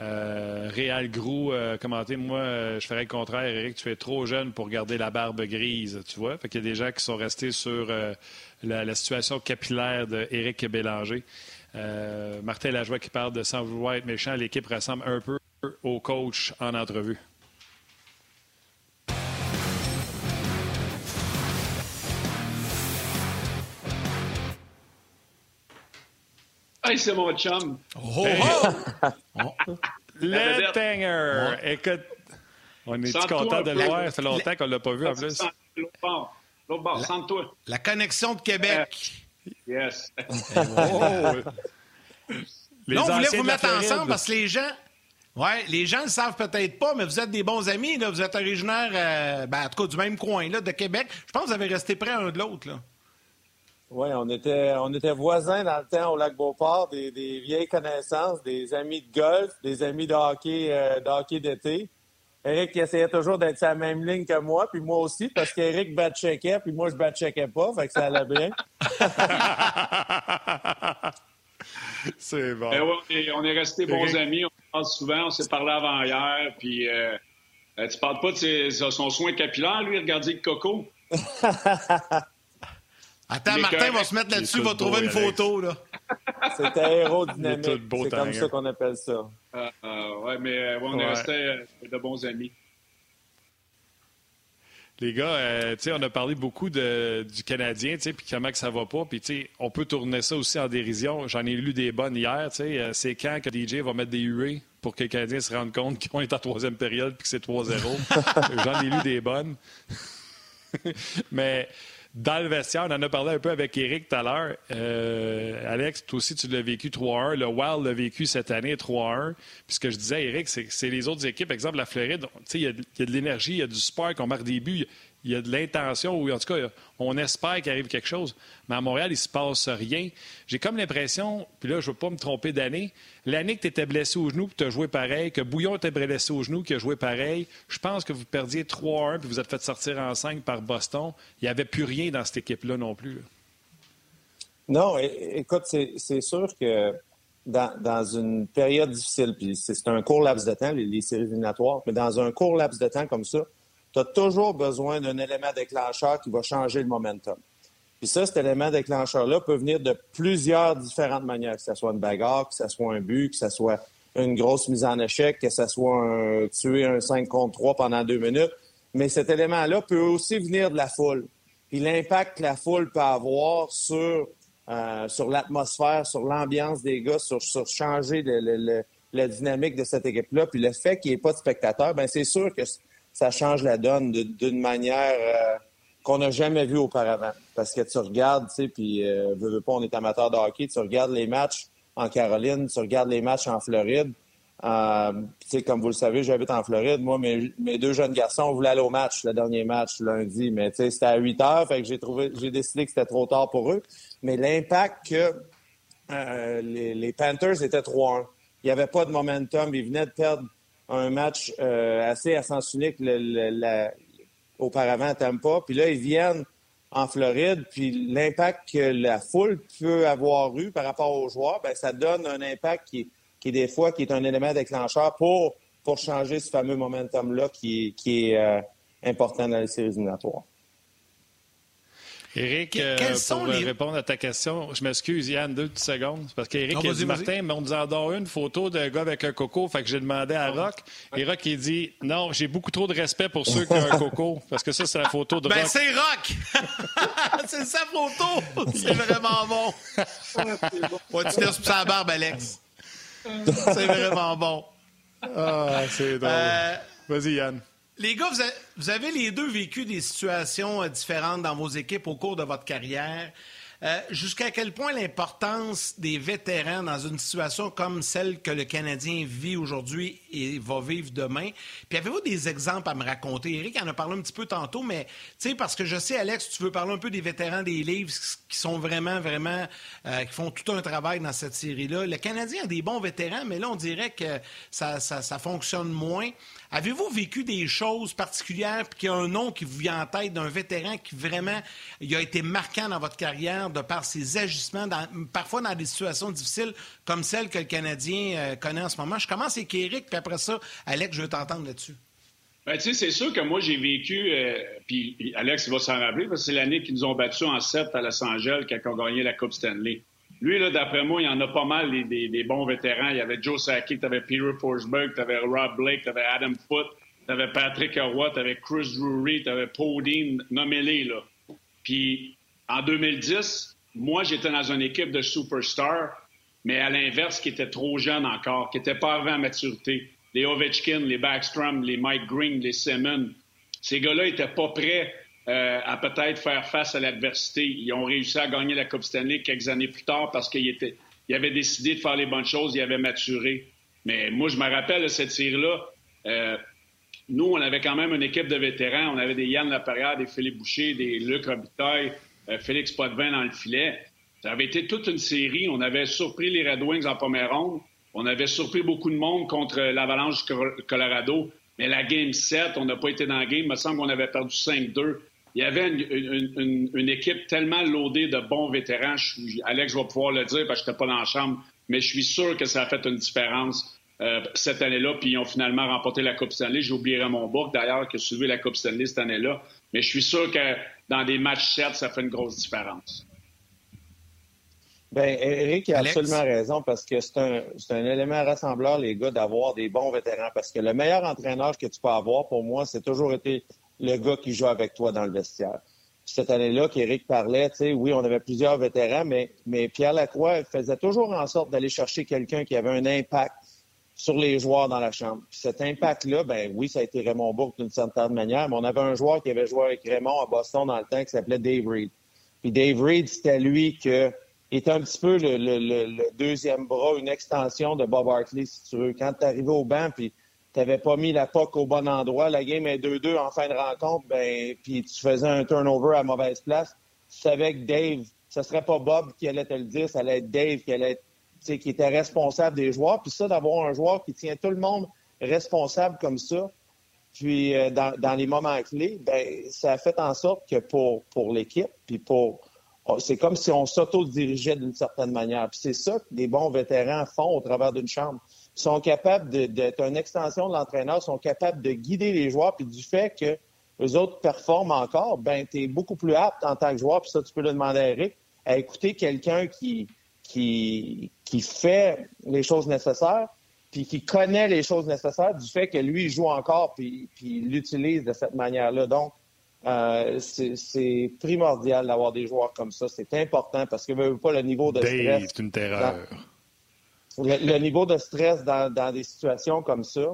Speaker 1: Euh, Réal Grou euh, Moi, euh, je ferais le contraire, Eric, tu es trop jeune pour garder la barbe grise, tu vois. Fait qu'il y a des gens qui sont restés sur euh, la, situation capillaire d'Éric Bélanger. Martin Lajoie qui parle de sans vouloir être méchant, l'équipe ressemble un peu au coach en entrevue.
Speaker 3: Hey, c'est mon chum.
Speaker 1: Oh, oh. Le Tanger. Écoute, on est content de le voir? Ça fait longtemps qu'on ne l'a pas vu en plus.
Speaker 3: L'autre bord. L'autre bord, sente-toi.
Speaker 2: La connexion de Québec.
Speaker 3: Yes.
Speaker 2: oh. non, on voulait vous mettre ensemble parce que les gens. Oui, les gens ne le savent peut-être pas, mais vous êtes des bons amis. Là. Vous êtes originaire, euh, ben, en tout cas, du même coin là, de Québec. Je pense que vous avez resté près un de l'autre.
Speaker 4: Oui, on était, on était voisins dans le temps au lac Beauport, des, des vieilles connaissances, des amis de golf, des amis de hockey, euh, de d'été. Eric essayait toujours d'être sur la même ligne que moi, puis moi aussi, parce qu'Eric bat-checkait, puis moi, je bat-checkais pas, fait que ça allait bien.
Speaker 1: C'est bon.
Speaker 3: Ben on est restés bons amis, on parle souvent, on s'est parlé avant hier, puis euh, euh, tu parles pas de son soin capillaire, lui, regardez le coco?
Speaker 2: Attends, Martin va se mettre là-dessus, va trouver une photo. là.
Speaker 4: C'est aérodynamique. C'est comme ça qu'on appelle ça.
Speaker 3: Euh, euh, ouais, mais euh, on est restés de bons amis.
Speaker 1: Les gars, sais, on a parlé beaucoup de, du Canadien, puis comment que ça va pas. Puis on peut tourner ça aussi en dérision. J'en ai lu des bonnes hier. C'est quand que DJ va mettre des huées pour que les Canadiens se rendent compte qu'on est en troisième période puis que c'est 3-0. J'en ai lu des bonnes. mais dans le vestiaire. On en a parlé un peu avec Eric tout à l'heure. Euh, Alex, toi aussi, tu l'as vécu 3-1. Le Wild l'a vécu cette année 3-1. Puis ce que je disais, Eric, c'est les autres équipes, exemple la Floride, il y, a de l'énergie, il y a du sport, qu'on marque des buts il y a de l'intention, ou en tout cas, on espère qu'il arrive quelque chose. Mais à Montréal, il ne se passe rien. J'ai comme l'impression, puis là, je ne veux pas me tromper d'année, l'année que tu étais blessé au genou, que tu as joué pareil, que Bouillon était blessé au genou, qui a joué pareil, je pense que vous perdiez 3-1, puis vous êtes fait sortir en 5 par Boston. Il n'y avait plus rien dans cette équipe-là non plus.
Speaker 4: Non, écoute, c'est sûr que dans, une période difficile, puis c'est un court laps de temps, les, les séries éliminatoires, mais dans un court laps de temps comme ça, tu as toujours besoin d'un élément déclencheur qui va changer le momentum. Puis ça, cet élément déclencheur-là peut venir de plusieurs différentes manières, que ce soit une bagarre, que ce soit un but, que ce soit une grosse mise en échec, que ce soit un, tuer un 5 contre 3 pendant deux minutes. Mais cet élément-là peut aussi venir de la foule. Puis l'impact que la foule peut avoir sur, euh, sur l'atmosphère, sur l'ambiance des gars, sur, sur changer le, le, la dynamique de cette équipe-là. Puis le fait qu'il n'y ait pas de spectateurs, ben c'est sûr que ça change la donne d'une manière euh, qu'on n'a jamais vue auparavant. Parce que tu regardes, tu sais, puis euh, veux, pas, on est amateur de hockey, tu regardes les matchs en Caroline, tu regardes les matchs en Floride. Euh, tu sais, comme vous le savez, j'habite en Floride. Moi, mes, deux jeunes garçons voulaient aller au match, le dernier match lundi, mais tu sais, c'était à 8 heures, fait que j'ai trouvé, j'ai décidé que c'était trop tard pour eux. Mais l'impact que euh, les, les Panthers étaient 3-1. Il n'y avait pas de momentum, ils venaient de perdre un match euh, assez à sens unique auparavant à Tampa. Puis là, ils viennent en Floride, puis l'impact que la foule peut avoir eu par rapport aux joueurs, ben ça donne un impact qui, qui des fois qui est un élément déclencheur pour, pour changer ce fameux momentum-là qui, qui est euh, important dans les séries éliminatoires.
Speaker 1: Éric, euh, pour répondre à ta question, je m'excuse, Yann, deux petites secondes. Parce qu'Éric a dit Martin, mais on nous en donne une photo d'un gars avec un coco. Fait que j'ai demandé à Rock. Et Rock, il dit Non, j'ai beaucoup trop de respect pour ceux qui ont un coco. Parce que ça, c'est la photo de
Speaker 2: ben,
Speaker 1: Rock.
Speaker 2: Ben, c'est Rock C'est sa photo C'est vraiment bon. ouais, tu laisses sa barbe, Alex. c'est vraiment bon.
Speaker 1: Ah, c'est drôle. Euh, Vas-y, Yann.
Speaker 2: Les gars, vous avez les deux vécu des situations euh, différentes dans vos équipes au cours de votre carrière. Euh, jusqu'à quel point l'importance des vétérans dans une situation comme celle que le Canadien vit aujourd'hui et va vivre demain? Puis avez-vous des exemples à me raconter? Eric en a parlé un petit peu tantôt, mais tu sais, parce que je sais, Alex, tu veux parler un peu des vétérans des livres qui sont vraiment, vraiment, euh, qui font tout un travail dans cette série-là. Le Canadien a des bons vétérans, mais là, on dirait que ça, ça fonctionne moins. Avez-vous vécu des choses particulières, puis qu'il y a un nom qui vous vient en tête d'un vétéran qui vraiment il a été marquant dans votre carrière de par ses ajustements, parfois dans des situations difficiles comme celle que le Canadien euh, connaît en ce moment? Je commence avec Eric, puis après ça, Alex, je veux t'entendre là-dessus.
Speaker 3: Ben, tu sais, c'est sûr que moi, j'ai vécu, euh, puis Alex va s'en rappeler, parce que c'est l'année qu'ils nous ont battus en 7 à Los Angeles quand on a gagné la Coupe Stanley. Lui, d'après moi, il y en a pas mal des, bons vétérans. Il y avait Joe Sakic, tu avais Peter Forsberg, tu avais Rob Blake, tu avais Adam Foote, tu avais Patrick Roy, tu avais Chris Drury, tu avais Paul Dean, nommez-les, là. Puis, en 2010, moi, j'étais dans une équipe de superstars. mais à l'inverse, qui étaient trop jeunes encore, qui n'étaient pas arrivés à maturité. Les Ovechkin, les Backstrom, les Mike Green, les Simmons, ces gars-là n'étaient pas prêts euh, à peut-être faire face à l'adversité. Ils ont réussi à gagner la Coupe Stanley quelques années plus tard parce qu'ils avaient décidé de faire les bonnes choses, ils avaient maturé. Mais moi, je me rappelle de cette série-là. Euh, nous, on avait quand même une équipe de vétérans. On avait des Yann Laperrière, des Philippe Boucher, des Luc Robitaille, euh, Félix Potvin dans le filet. Ça avait été toute une série. On avait surpris les Red Wings en première ronde. On avait surpris beaucoup de monde contre l'Avalanche Colorado. Mais la Game 7, on n'a pas été dans la game. Il me semble qu'on avait perdu 5-2 il y avait une, équipe tellement loadée de bons vétérans. Alex va pouvoir le dire parce que je n'étais pas dans la chambre, mais je suis sûr que ça a fait une différence euh, cette année-là. Puis ils ont finalement remporté la Coupe Stanley. J'oublierai mon book d'ailleurs que suivi la Coupe Stanley cette année-là. Mais je suis sûr que dans des matchs 7, ça fait une grosse différence.
Speaker 4: Bien, Eric a absolument raison parce que c'est un, un, élément rassembleur, les gars, d'avoir des bons vétérans. Parce que le meilleur entraîneur que tu peux avoir, pour moi, c'est toujours été le gars qui joue avec toi dans le vestiaire. Cette année-là, qu'Éric parlait, tu sais, oui, on avait plusieurs vétérans, mais, Pierre Lacroix faisait toujours en sorte d'aller chercher quelqu'un qui avait un impact sur les joueurs dans la chambre. Puis cet impact-là, ben oui, ça a été Raymond Bourque d'une certaine manière, mais on avait un joueur qui avait joué avec Raymond à Boston dans le temps qui s'appelait Dave Reed. Puis Dave Reed, c'était lui qui était un petit peu le, deuxième bras, une extension de Bob Hartley, si tu veux. Quand tu arrivé au banc, puis tu n'avais pas mis la POC au bon endroit, la game est 2-2 en fin de rencontre, ben, puis tu faisais un turnover à mauvaise place, tu savais que Dave, ce serait pas Bob qui allait te le dire, ça allait être Dave qui allait qui était responsable des joueurs. Puis ça, d'avoir un joueur qui tient tout le monde responsable comme ça, puis euh, dans, les moments clés, ben, ça a fait en sorte que pour, pour l'équipe, puis pour oh, c'est comme si on s'auto-dirigeait d'une certaine manière. Puis c'est ça que des bons vétérans font au travers d'une chambre sont capables d'être une extension de l'entraîneur, sont capables de guider les joueurs, puis du fait que les autres performent encore, ben tu es beaucoup plus apte en tant que joueur, puis ça, tu peux le demander à Eric, à écouter quelqu'un qui, qui, qui fait les choses nécessaires, puis qui connaît les choses nécessaires du fait que lui, il joue encore, puis, puis il l'utilise de cette manière-là. Donc, euh, c'est primordial d'avoir des joueurs comme ça. C'est important parce que veut pas le niveau de
Speaker 1: Dave, c'est une terreur
Speaker 4: le, niveau de stress dans, des situations comme ça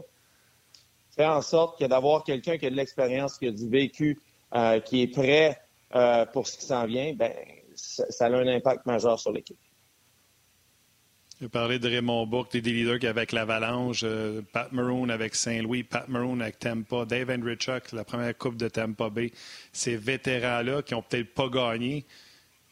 Speaker 4: fait en sorte que d'avoir quelqu'un qui a de l'expérience, qui a du vécu, euh, qui est prêt euh, pour ce qui s'en vient, ben, ça, a un impact majeur sur l'équipe.
Speaker 1: J'ai parlé de Raymond Bourque, des leaders avec l'Avalanche, euh, Pat Maroon avec Saint-Louis, Pat Maroon avec Tampa, Dave Hendrichuk, la première coupe de Tampa Bay. Ces vétérans-là qui n'ont peut-être pas gagné,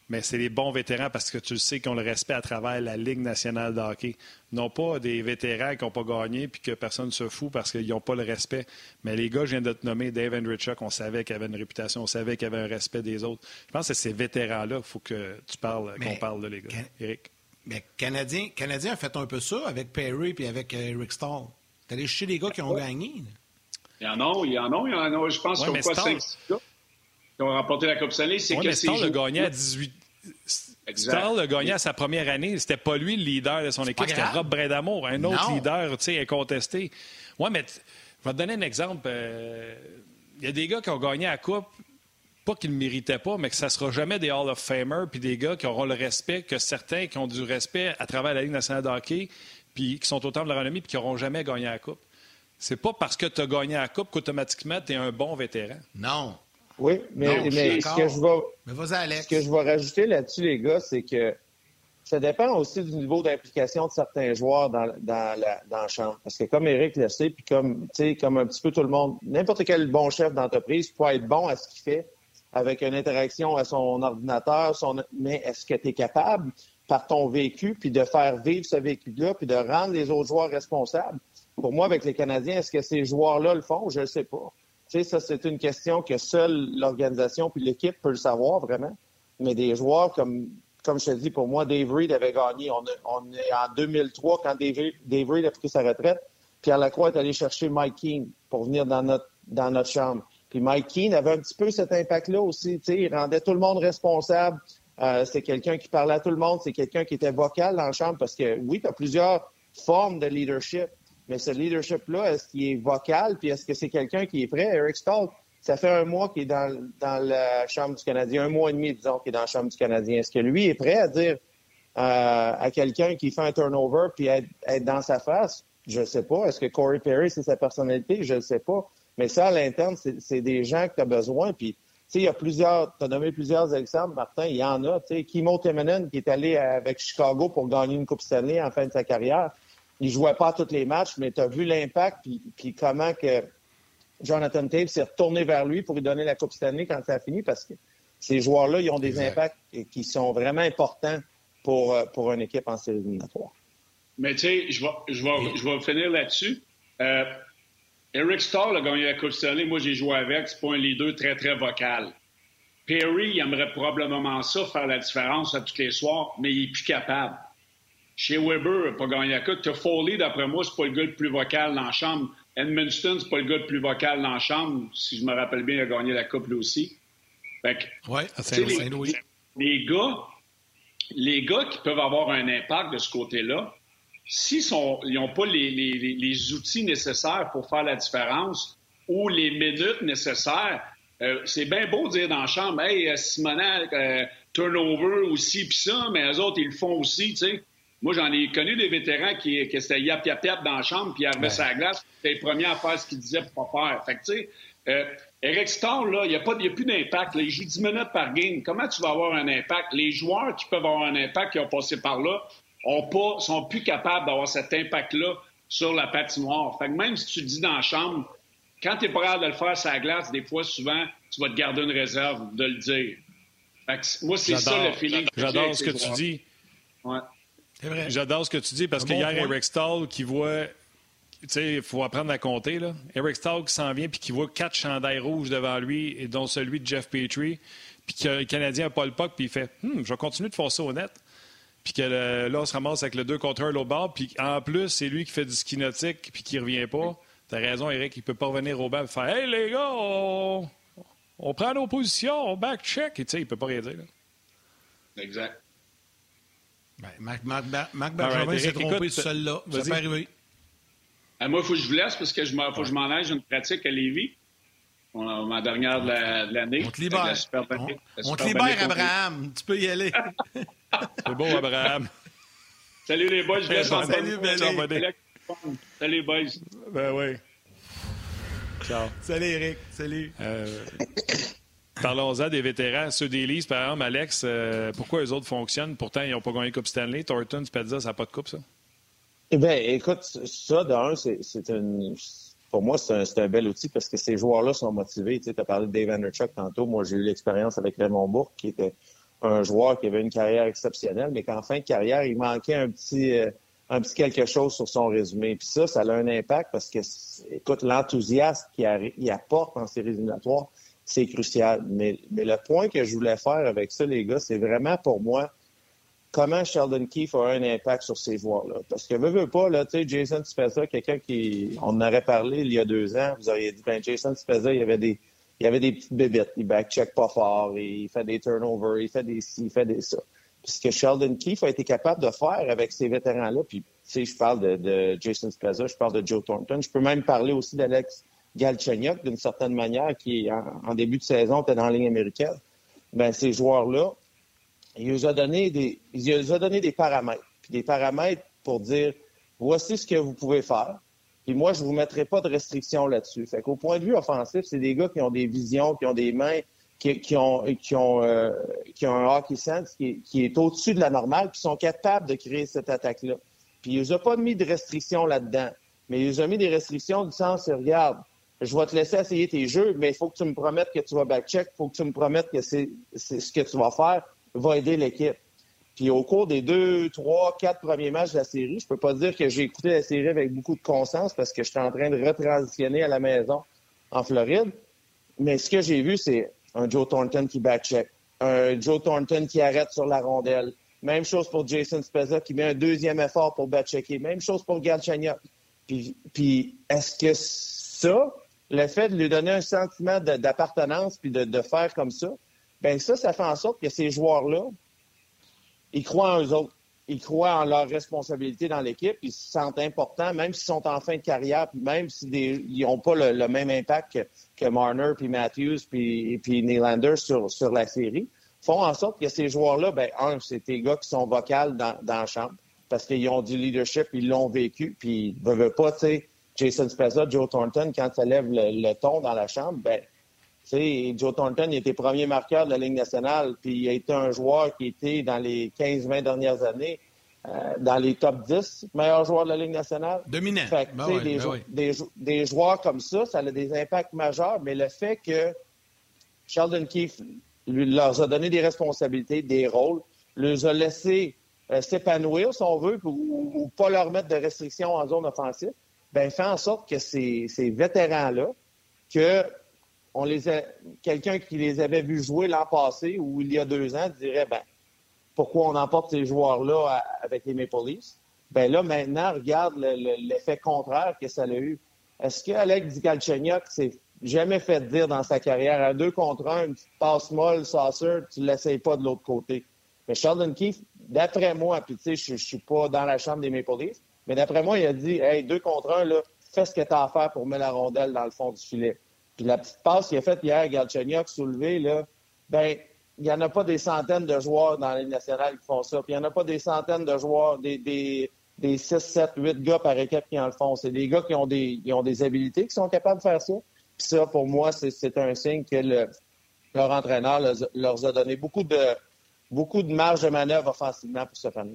Speaker 1: mais c'est les bons vétérans parce que tu sais qu'ils ont le respect à travers la Ligue nationale de hockey. Non pas des vétérans qui n'ont pas gagné puis que personne ne se fout parce qu'ils n'ont pas le respect. Mais les gars, je viens de te nommer, Dave Hendrichuk, on savait qu'il avait une réputation, on savait qu'il avait un respect des autres. Je pense que c'est ces vétérans-là qu'il faut que tu parles, qu'on parle de, les gars. Eric?
Speaker 2: Mais Canadien, Canadien a fait un peu ça avec Perry et avec euh, Eric Stahl. T'es allé chercher les gars qui ont gagné.
Speaker 3: Il y en a, il y en a, il y en a. Je pense qu'il y a quoi, 5 gars qui ont remporté la Coupe Stanley, c'est que
Speaker 1: Stahl a gagné à 18. Stahl a gagné à sa première année. C'était pas lui le leader de son équipe, c'était Rob Bredamour, un autre leader incontesté. Ouais, mais je vais te donner un exemple. Euh, il y a des gars qui ont gagné à la Coupe, pas qu'ils ne méritaient pas, mais que ça ne sera jamais des Hall of Famers, puis des gars qui auront le respect que certains qui ont du respect à travers la Ligue nationale de hockey, puis qui sont au temps de la renommée, puis qui n'auront jamais gagné à la Coupe. C'est pas parce que tu as gagné à la Coupe qu'automatiquement tu es un bon vétéran.
Speaker 2: Non.
Speaker 4: Oui, mais, ce, que je vais, ce que je vais rajouter là-dessus, les gars, c'est que ça dépend aussi du niveau d'implication de certains joueurs dans, dans, la, dans la chambre. Parce que comme Eric le sait, puis comme, comme un petit peu tout le monde, n'importe quel bon chef d'entreprise peut être bon à ce qu'il fait avec une interaction à son ordinateur, son... mais est-ce que tu es capable, par ton vécu, puis de faire vivre ce vécu-là, puis de rendre les autres joueurs responsables? Pour moi, avec les Canadiens, est-ce que ces joueurs-là le font? Je ne sais pas. Sais, ça, c'est une question que seule l'organisation puis l'équipe peut le savoir vraiment. Mais des joueurs comme, comme je te dis, pour moi, Dave Reed avait gagné. On, est en 2003 quand Dave, Reed a pris sa retraite. Pierre Lacroix est allé chercher Mike Keane pour venir dans notre, dans notre chambre. Puis Mike Keane avait un petit peu cet impact-là aussi. Tu sais, il rendait tout le monde responsable. Euh, c'est quelqu'un qui parlait à tout le monde. C'est quelqu'un qui était vocal dans la chambre parce que, oui, tu as plusieurs formes de leadership. Mais ce leadership-là, est-ce qu'il est vocal, puis est-ce que c'est quelqu'un qui est prêt? Eric Stahl, ça fait un mois qu'il est dans, dans, la Chambre du Canadien, un mois et demi, disons, qu'il est dans la Chambre du Canadien. Est-ce que lui est prêt à dire à quelqu'un qui fait un turnover puis être, dans sa face? Je ne sais pas. Est-ce que Corey Perry, c'est sa personnalité? Je ne sais pas. Mais ça, à l'interne, c'est des gens que tu as besoin. Puis, tu sais, il y a plusieurs, tu as nommé plusieurs exemples, Martin, il y en a. Tu sais, Kimo Timonen, qui est allé avec Chicago pour gagner une Coupe Stanley en fin de sa carrière, il jouait pas tous les matchs, mais tu as vu l'impact, puis, puis comment que Jonathan Tate s'est retourné vers lui pour lui donner la Coupe Stanley quand ça a fini, parce que ces joueurs-là, ils ont des impacts qui sont vraiment importants pour, euh, pour une équipe en série éliminatoire.
Speaker 3: Mais tu sais, je vais, je, vais, je vais finir là-dessus. Euh, Eric Starr a gagné la Coupe Stanley. Moi, j'ai joué avec. C'est pas un leader très, très vocal. Perry, il aimerait probablement ça, faire la différence à tous les soirs, mais il est plus capable. Chez Weber, il n'a pas gagné la Coupe. Foley, d'après moi, c'est pas le gars le plus vocal dans la chambre. Edmundston, c'est pas le gars le plus vocal dans la chambre. Si je me rappelle bien, il a gagné la Coupe lui aussi.
Speaker 2: Oui, à Saint-Louis.
Speaker 3: Les, gars, les gars qui peuvent avoir un impact de ce côté-là, s'ils n'ont pas les, outils nécessaires pour faire la différence ou les minutes nécessaires, euh, c'est bien beau de dire dans la chambre, hey, euh, Simonet, euh, turnover aussi, puis ça, mais eux autres, ils le font aussi, tu sais. Moi, j'en ai connu des vétérans qui, qui étaient yap yap yap dans la chambre, puis ils arrivaient sur la glace, c'était les premiers à faire ce qu'ils disaient pour pas faire. Fait que, tu sais, Eric Starr, là, il n'y a, a, plus d'impact. Il joue 10 minutes par game. Comment tu vas avoir un impact? Les joueurs qui peuvent avoir un impact, qui ont passé par là, ont pas, sont plus capables d'avoir cet impact-là sur la patinoire. Fait que même si tu dis dans la chambre, quand tu es pas capable de le faire sur la glace, des fois, souvent, tu vas te garder une réserve de le dire. Fait que moi, c'est ça le feeling.
Speaker 1: J'adore ce que tu dis.
Speaker 3: Ouais.
Speaker 1: J'adore ce que tu dis parce qu'il y a Eric Stahl qui voit tu sais, il faut apprendre à compter. Là. Eric Stahl qui s'en vient puis qui voit quatre chandails rouges devant lui, et dont celui de Jeff Petrie, puis que le Canadien n'a pas le puck, puis il fait hum, je vais continuer de faire ça au net. Puis que là, on se ramasse avec le 2 contre 1 l'autre bord, puis en plus, c'est lui qui fait du ski nautique puis qui revient pas. T'as raison, Eric, il peut pas revenir au banc et faire Hey les gars, on, prend nos positions, on back-check. Et tu sais, il peut pas rien dire.
Speaker 3: Exact.
Speaker 2: Ben, Marc, Marc, Benjamin s'est trompé seul-là. Ça peut arriver.
Speaker 3: Euh, moi, il faut que je vous laisse parce que je faut que je m'en aille. J'ai une pratique à Lévis. ma dernière de l'année.
Speaker 2: on te libère. on, te libère, Abraham. Tu peux y aller.
Speaker 1: C'est bon, Abraham.
Speaker 3: Salut les boys. Je laisse en
Speaker 2: Salut,
Speaker 3: Salut, Salut, boys.
Speaker 1: Ben oui.
Speaker 2: Ciao. Salut, Eric. Salut.
Speaker 1: Euh, parlons-en des vétérans. Ceux des par exemple, Alex, euh, pourquoi eux autres fonctionnent? Pourtant, ils n'ont pas gagné Coupe Stanley. Thornton, Spezza, ça n'a pas de coupe, ça?
Speaker 4: Eh bien, écoute, ça, d'un, c'est une. Pour moi, c'est un, un, bel outil parce que ces joueurs-là sont motivés. Tu as parlé de Dave Anderchuk tantôt. Moi, j'ai eu l'expérience avec Raymond Bourque, qui était un joueur qui avait une carrière exceptionnelle, mais qu'en fin de carrière, il manquait un petit, euh, un petit quelque chose sur son résumé. Puis ça, ça a un impact parce que, écoute, l'enthousiasme qu'il apporte en séries éliminatoires, c'est crucial. Mais, mais le point que je voulais faire avec ça, les gars, c'est vraiment pour moi comment Sheldon Keefe a un impact sur ces joueurs-là. Parce que, veut, veut pas, là, tu sais, Jason Spezza, quelqu'un qui, on en aurait parlé il y a deux ans, vous auriez dit, ben, Jason Spezza, il y avait des, il y avait des petites bébites. Il backcheck pas fort, il fait des turnovers, il fait des ci, il fait des ça. Puis ce que Sheldon Keefe a été capable de faire avec ces vétérans-là, puis, tu sais, je parle de, Jason Spezza, je parle de Joe Thornton, je peux même parler aussi d'Alex Galchenyuk, d'une certaine manière, qui, en, début de saison, était dans la ligne américaine. Ben, ces joueurs-là, il nous a donné des, donné des paramètres. Puis des paramètres pour dire voici ce que vous pouvez faire. Puis moi, je ne vous mettrai pas de restrictions là-dessus. Fait qu'au point de vue offensif, c'est des gars qui ont des visions, qui ont des mains, qui, ont, qui, ont, euh, qui ont un hockey sense qui est, au-dessus de la normale, puis sont capables de créer cette attaque-là. Puis il nous a pas mis de restrictions là-dedans. Mais il nous a mis des restrictions du sens, regarde, je vais te laisser essayer tes jeux, mais il faut que tu me promettes que tu vas back-check, il faut que tu me promettes que c'est ce que tu vas faire va aider l'équipe. Puis au cours des deux, trois, quatre premiers matchs de la série, je peux pas dire que j'ai écouté la série avec beaucoup de conscience parce que j'étais en train de retransitionner à la maison en Floride. Mais ce que j'ai vu, c'est un Joe Thornton qui backcheck, un Joe Thornton qui arrête sur la rondelle. Même chose pour Jason Spezza qui met un deuxième effort pour backchecker. Même chose pour Galchenyuk. Puis, puis est-ce que ça, le fait de lui donner un sentiment d'appartenance puis de, faire comme ça, ben ça, ça fait en sorte que ces joueurs-là, ils croient en eux autres. Ils croient en leur responsabilité dans l'équipe. Ils se sentent importants, même s'ils sont en fin de carrière, puis même s'ils n'ont pas le, même impact que, Marner, puis Matthews, puis, puis Nylander sur, sur la série. font en sorte que ces joueurs-là, ben un, c'est des gars qui sont vocales dans, dans la chambre parce qu'ils ont du leadership, ils l'ont vécu, puis ils ne veulent pas, tu sais, Jason Spezza, Joe Thornton, quand ça lève le, ton dans la chambre, ben, tu sais, Joe Thornton, il était premier marqueur de la Ligue nationale, puis il a été un joueur qui était dans les 15-20 dernières années euh, dans les top 10 meilleurs joueurs de la Ligue nationale.
Speaker 2: Dominant.
Speaker 4: Fait ben des, ben des, des, joueurs comme ça, ça a des impacts majeurs, mais le fait que Sheldon Keefe lui, leur a donné des responsabilités, des rôles, les a laissés euh, s'épanouir, si on veut, ou, pas leur mettre de restrictions en zone offensive, ben fait en sorte que ces, ces vétérans-là, que on les quelqu'un qui les avait vus jouer l'an passé ou il y a deux ans dirait ben pourquoi on emporte ces joueurs-là avec les Maple Leafs? Ben là, maintenant, regarde l'effet contraire que ça a eu. Est-ce qu'Alex Digalchenyuk s'est jamais fait dire dans sa carrière à deux contre un, une petite passe molle, saucer, tu l'essayes pas de l'autre côté? Mais Sheldon Keefe, d'après moi, puis tu sais, je ne suis pas dans la chambre des Maple Leafs, mais d'après moi, il a dit Hey, deux contre un, là, fais ce que tu as à faire pour mettre la rondelle dans le fond du filet. Puis la petite passe qu'il a faite hier, Galchenyuk soulevé, là, ben, il n'y en a pas des centaines de joueurs dans les nationales qui font ça. Puis il n'y en a pas des centaines de joueurs, des, des, des 6, 7, 8 gars par équipe qui en le font. C'est des gars qui ont des, qui ont des habilités, qui sont capables de faire ça. Puis ça, pour moi, c'est un signe que le, leur entraîneur leur, a donné beaucoup de, beaucoup de marge de manœuvre offensivement pour se faire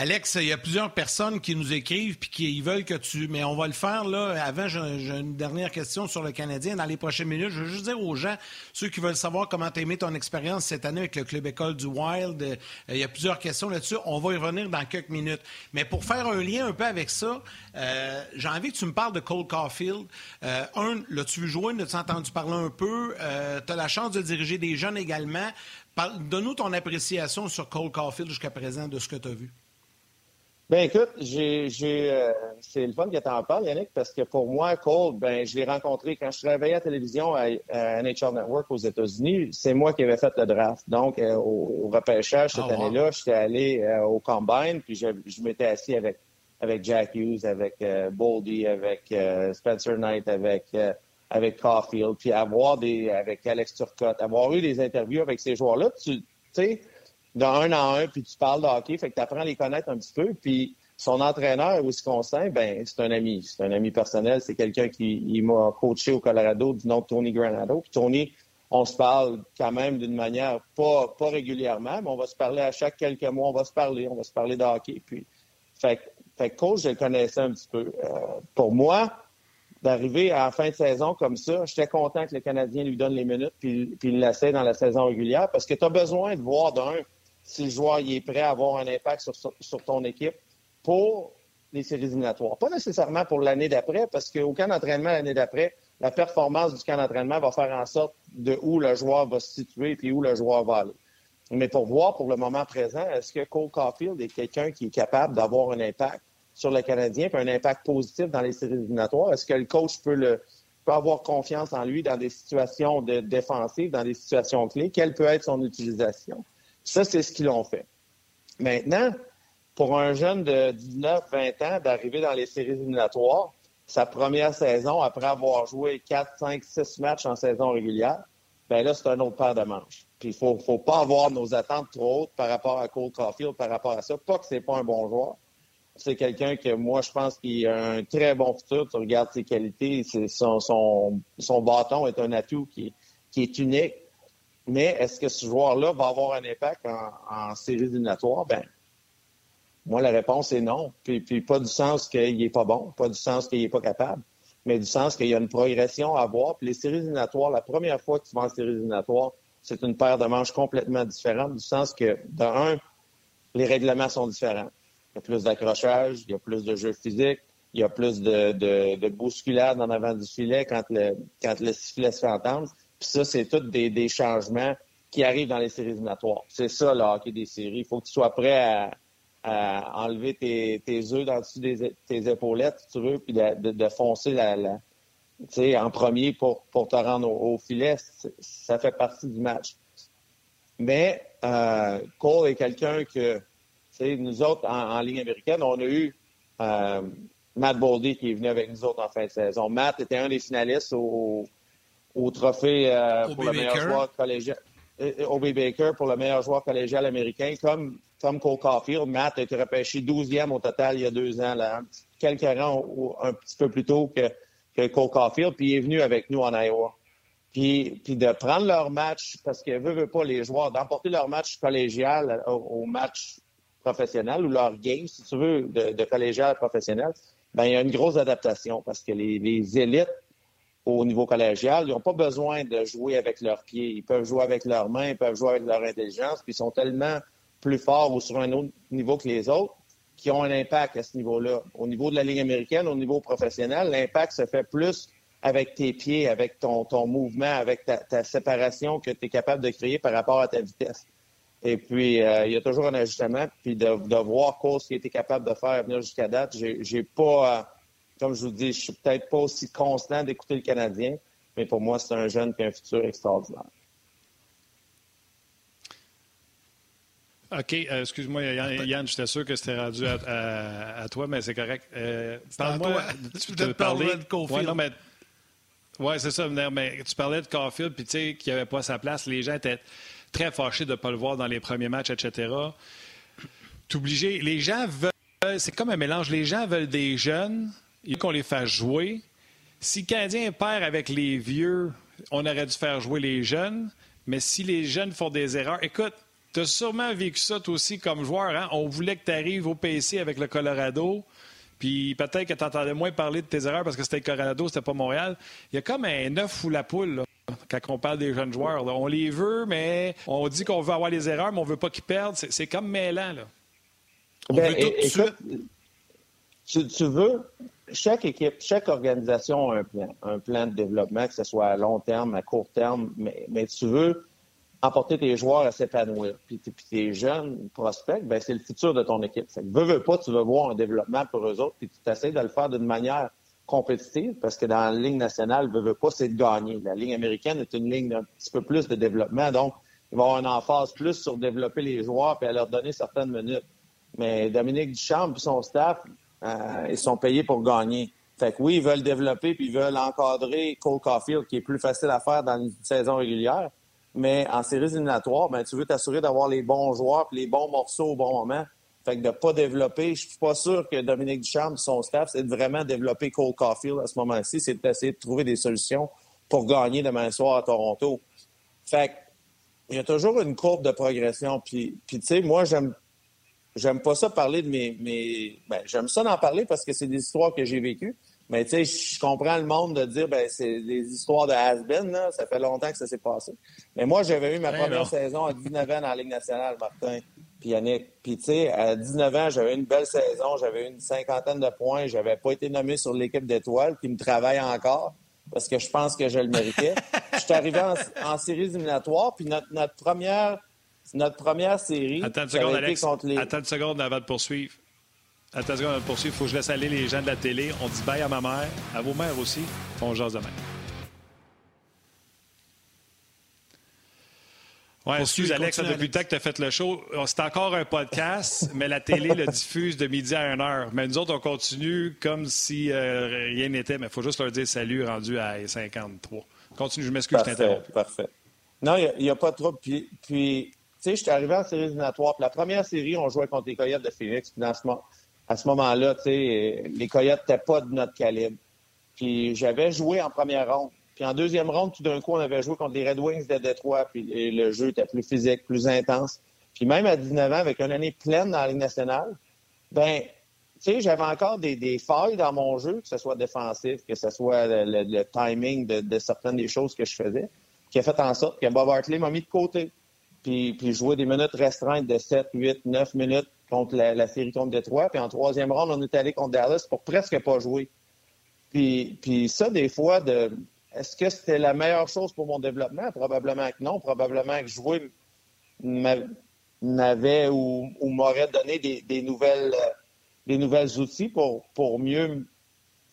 Speaker 2: Alex, il y a plusieurs personnes qui nous écrivent puis qui veulent que tu. Mais on va le faire là. Avant, j'ai une dernière question sur le Canadien. Dans les prochaines minutes, je veux juste dire aux gens, ceux qui veulent savoir comment tu as aimé ton expérience cette année avec le club école du Wild, euh, il y a plusieurs questions là-dessus. On va y revenir dans quelques minutes. Mais pour faire un lien un peu avec ça, euh, j'ai envie que tu me parles de Cole Caulfield. Euh, un, l'as-tu vu jouer? L'as-tu entendu parler un peu? tu as la chance de diriger des jeunes également. Donne-nous ton appréciation sur Cole Caulfield jusqu'à présent de ce que tu as vu.
Speaker 4: Ben écoute, j'ai, j'ai euh, c'est le fun que tu en parles, Yannick, parce que pour moi, Cole, ben je l'ai rencontré quand je travaillais à la télévision à, NHL Network aux États-Unis. C'est moi qui avais fait le draft. Donc, euh, au, repêchage cette ah, année-là, j'étais allé euh, au Combine, puis je, je m'étais assis avec avec Jack Hughes, avec Boldy, avec Spencer Knight, avec avec Caulfield, puis avoir des avec Alex Turcotte, avoir eu des interviews avec ces joueurs-là, tu sais d'un en un, puis tu parles de hockey, fait que tu apprends à les connaître un petit peu. Puis son entraîneur, Wisconsin, ben c'est un ami. C'est un ami personnel. C'est quelqu'un qui m'a coaché au Colorado du nom de Tony Granado. Puis Tony, on se parle quand même d'une manière pas, pas régulièrement, mais on va se parler à chaque quelques mois, on va se parler, on va se parler de hockey. Puis, fait, fait coach, je le connaissais un petit peu. Euh, pour moi, d'arriver à la fin de saison comme ça, j'étais content que le Canadien lui donne les minutes puis, puis il l'essaie dans la saison régulière parce que tu as besoin de voir d'un si le joueur est prêt à avoir un impact sur, ton équipe pour les séries éliminatoires. Pas nécessairement pour l'année d'après, parce qu'au camp d'entraînement l'année d'après, la performance du camp d'entraînement va faire en sorte de où le joueur va se situer et où le joueur va aller. Mais pour voir pour le moment présent, est-ce que Cole Caulfield est quelqu'un qui est capable d'avoir un impact sur le Canadien, puis un impact positif dans les séries éliminatoires? Est-ce que le coach peut, avoir confiance en lui dans des situations défensives, dans des situations clés? Quelle peut être son utilisation? Ça, c'est ce qu'ils ont fait. Maintenant, pour un jeune de 19-20 ans d'arriver dans les séries éliminatoires, sa première saison, après avoir joué 4, 5, 6 matchs en saison régulière, ben là, c'est un autre paire de manches. Puis il faut, faut pas avoir nos attentes trop hautes par rapport à Cole Caulfield, par rapport à ça. Pas que c'est pas un bon joueur. C'est quelqu'un que moi, je pense qu'il a un très bon futur. Tu regardes ses qualités, son, bâton est un atout qui est unique. Mais est-ce que ce joueur-là va avoir un impact en, série éliminatoire? Ben, moi, la réponse est non. Puis, pas du sens qu'il n'est pas bon, pas du sens qu'il n'est pas capable, mais du sens qu'il y a une progression à avoir. Puis les séries éliminatoires, la première fois que tu vas en séries éliminatoires, c'est une paire de manches complètement différente, du sens que, d'un, les règlements sont différents. Il y a plus d'accrochage, il y a plus de jeu physique, il y a plus de, de, de bousculade en avant du filet quand le, quand le sifflet se fait entendre. Puis ça, c'est tous des, changements qui arrivent dans les séries éliminatoires. C'est ça, le hockey des séries. Il faut que tu sois prêt à, enlever tes, tes œufs dans dessus des, tes épaulettes, si tu veux, puis de, foncer la, en premier pour, pour te rendre au, filet. Ça fait partie du match. Mais euh, Cole est quelqu'un que, nous autres, en, ligne américaine, on a eu euh, Matt Boldy qui est venu avec nous autres en fin de saison. Matt était un des finalistes au, au trophée euh, pour le meilleur joueur collégial. Obi Baker pour le meilleur joueur collégial américain, comme, comme Cole Caulfield. Matt a été repêché 12e au total il y a deux ans, là, quelques rangs un petit peu plus tôt que, que Cole Caulfield, puis il est venu avec nous en Iowa. Puis, puis de prendre leur match, parce que veut, veut pas les joueurs, d'emporter leur match collégial au, match professionnel ou leur game, si tu veux, de, de collégial professionnel, ben il y a une grosse adaptation parce que les, les élites au niveau collégial, ils n'ont pas besoin de jouer avec leurs pieds. Ils peuvent jouer avec leurs mains, ils peuvent jouer avec leur intelligence, puis ils sont tellement plus forts ou sur un autre niveau que les autres qui ont un impact à ce niveau-là. Au niveau de la Ligue américaine, au niveau professionnel, l'impact se fait plus avec tes pieds, avec ton, ton mouvement, avec ta, séparation que tu es capable de créer par rapport à ta vitesse. Et puis, euh, il y a toujours un ajustement. Puis de, de voir ce qu'il était capable de faire venir jusqu'à date, j'ai pas... Euh, comme je vous dis, je suis peut-être pas aussi constant d'écouter le Canadien, mais pour moi, c'est un jeune qui a un futur extraordinaire.
Speaker 1: OK, euh, excuse-moi, Yann, j'étais sûr que c'était rendu à, toi, mais c'est correct. Euh, Parle-moi.
Speaker 2: Tu peux parler de Caulfield.
Speaker 1: Ouais, ouais, c'est ça, mais tu parlais de Caulfield, puis tu sais, qu'il n'y avait pas sa place. Les gens étaient très fâchés de ne pas le voir dans les premiers matchs, etc. obligé. Les gens veulent. C'est comme un mélange. Les gens veulent des jeunes, il faut qu'on les fasse jouer. Si le Canadien perd avec les vieux, on aurait dû faire jouer les jeunes. Mais si les jeunes font des erreurs, écoute, tu as sûrement vécu ça toi aussi comme joueur. Hein? On voulait que tu arrives au PC avec le Colorado. Puis peut-être que tu entendais moins parler de tes erreurs parce que c'était le Colorado, c'était pas Montréal. Il y a comme un œuf ou la poule quand on parle des jeunes joueurs. On les veut, mais on dit qu'on veut avoir les erreurs, mais on veut pas qu'ils perdent. C'est comme mêlant. Là.
Speaker 4: On ben, veut tout tu, veux, chaque équipe, chaque organisation a un plan, un plan de développement, que ce soit à long terme, à court terme, mais, mais tu veux emporter tes joueurs à s'épanouir. Puis, tes jeunes prospects, ben, c'est le futur de ton équipe. Fait que veux, pas, tu veux voir un développement pour eux autres, puis tu essaies de le faire d'une manière compétitive, parce que dans la ligne nationale, veux, veux pas, c'est de gagner. La ligne américaine est une ligne d'un petit peu plus de développement, donc il va y avoir une emphase plus sur développer les joueurs puis à leur donner certaines minutes. Mais Dominique Duchamp et son staff, euh, ils sont payés pour gagner. Fait que oui, ils veulent développer puis ils veulent encadrer Cole Caulfield, qui est plus facile à faire dans une saison régulière. Mais en séries éliminatoires, ben, tu veux t'assurer d'avoir les bons joueurs puis les bons morceaux au bon moment. Fait que de pas développer, je suis pas sûr que Dominique Duchamp et son staff, c'est de vraiment développer Cole Caulfield à ce moment-ci, c'est d'essayer de trouver des solutions pour gagner demain soir à Toronto. Fait que, il y a toujours une courbe de progression. Puis, puis tu sais, moi, j'aime j'aime pas ça parler de mes. mes... Ben, j'aime ça d'en parler parce que c'est des histoires que j'ai vécues. Mais tu sais, je comprends le monde de dire ben c'est des histoires de has-been, là. Ça fait longtemps que ça s'est passé. Mais moi, j'avais eu ma première saison à 19 ans la Ligue nationale, Martin. Puis Yannick. Puis tu sais, à 19 ans, j'avais une belle saison, j'avais une cinquantaine de points, j'avais pas été nommé sur l'équipe d'étoiles, qui me travaille encore parce que je pense que je le méritais. je suis arrivé en, en séries éliminatoires, puis notre, notre première notre première série.
Speaker 1: Attends une seconde, Alex. Attends une seconde avant de poursuivre. Attends une seconde avant de poursuivre. Il faut que je laisse aller les gens de la télé. On dit bye à ma mère, à vos mères aussi. On jase demain. Oui, excuse Alex, depuis le temps que tu as fait le show, c'est encore un podcast, mais la télé le diffuse de midi à 1 heure. Mais nous autres, on continue comme si euh, rien n'était, mais il faut juste leur dire salut rendu à 53. Continue, je m'excuse, je t'interromps.
Speaker 4: Parfait. Non, il n'y a, pas trop. Puis, sais, j'étais arrivé en série éliminatoire. Puis la première série, on jouait contre les Coyotes de Phoenix. Puis à ce moment-là, les Coyotes n'étaient pas de notre calibre. Puis j'avais joué en première ronde. Puis en deuxième ronde, tout d'un coup, on avait joué contre les Red Wings de Détroit. Puis le jeu était plus physique, plus intense. Puis même à 19 ans, avec une année pleine dans la Ligue nationale, ben, tu sais, j'avais encore des, des, failles dans mon jeu, que ce soit défensif, que ce soit le, timing de, de, certaines des choses que je faisais, qui a fait en sorte que Bob Hartley m'a mis de côté puis, jouer des minutes restreintes de 7, 8, 9 minutes contre la, série contre Détroit. Puis en troisième round, on est allé contre Dallas pour presque pas jouer. Puis, puis ça, des fois, de est-ce que c'était la meilleure chose pour mon développement? Probablement que non. Probablement que jouer m'avait ou, m'aurait donné des, nouvelles des nouvelles outils pour, pour mieux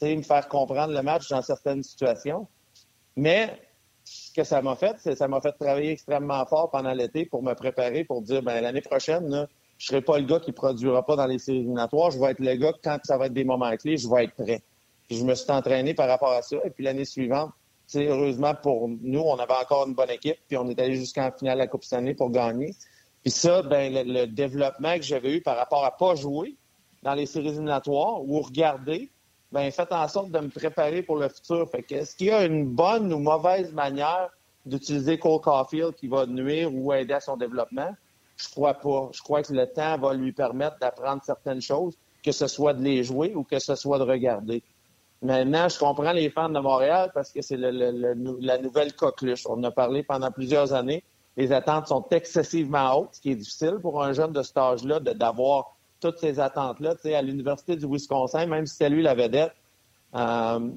Speaker 4: me faire comprendre le match dans certaines situations. Mais que ça m'a fait, c'est ça m'a fait travailler extrêmement fort pendant l'été pour me préparer pour dire ben l'année prochaine, là, je serai pas le gars qui produira pas dans les séries éliminatoires. Je vais être le gars quand ça va être des moments clés, je vais être prêt. Puis je me suis entraîné par rapport à ça. Et puis l'année suivante, heureusement pour nous, on avait encore une bonne équipe, puis on est allé jusqu'en finale de la Coupe Stanley pour gagner. Puis ça, ben, le, développement que j'avais eu par rapport à pas jouer dans les séries éliminatoires ou regarder, ben, faites en sorte de me préparer pour le futur. Est-ce qu'il y a une bonne ou mauvaise manière d'utiliser Cole Caulfield qui va nuire ou aider à son développement? Je crois pas. Je crois que le temps va lui permettre d'apprendre certaines choses, que ce soit de les jouer ou que ce soit de regarder. Maintenant, je comprends les fans de Montréal parce que c'est la nouvelle coqueluche. On en a parlé pendant plusieurs années. Les attentes sont excessivement hautes, ce qui est difficile pour un jeune de cet âge-là d'avoir toutes ces attentes-là. Tu sais, à l'Université du Wisconsin, même si c'était lui la vedette, euh,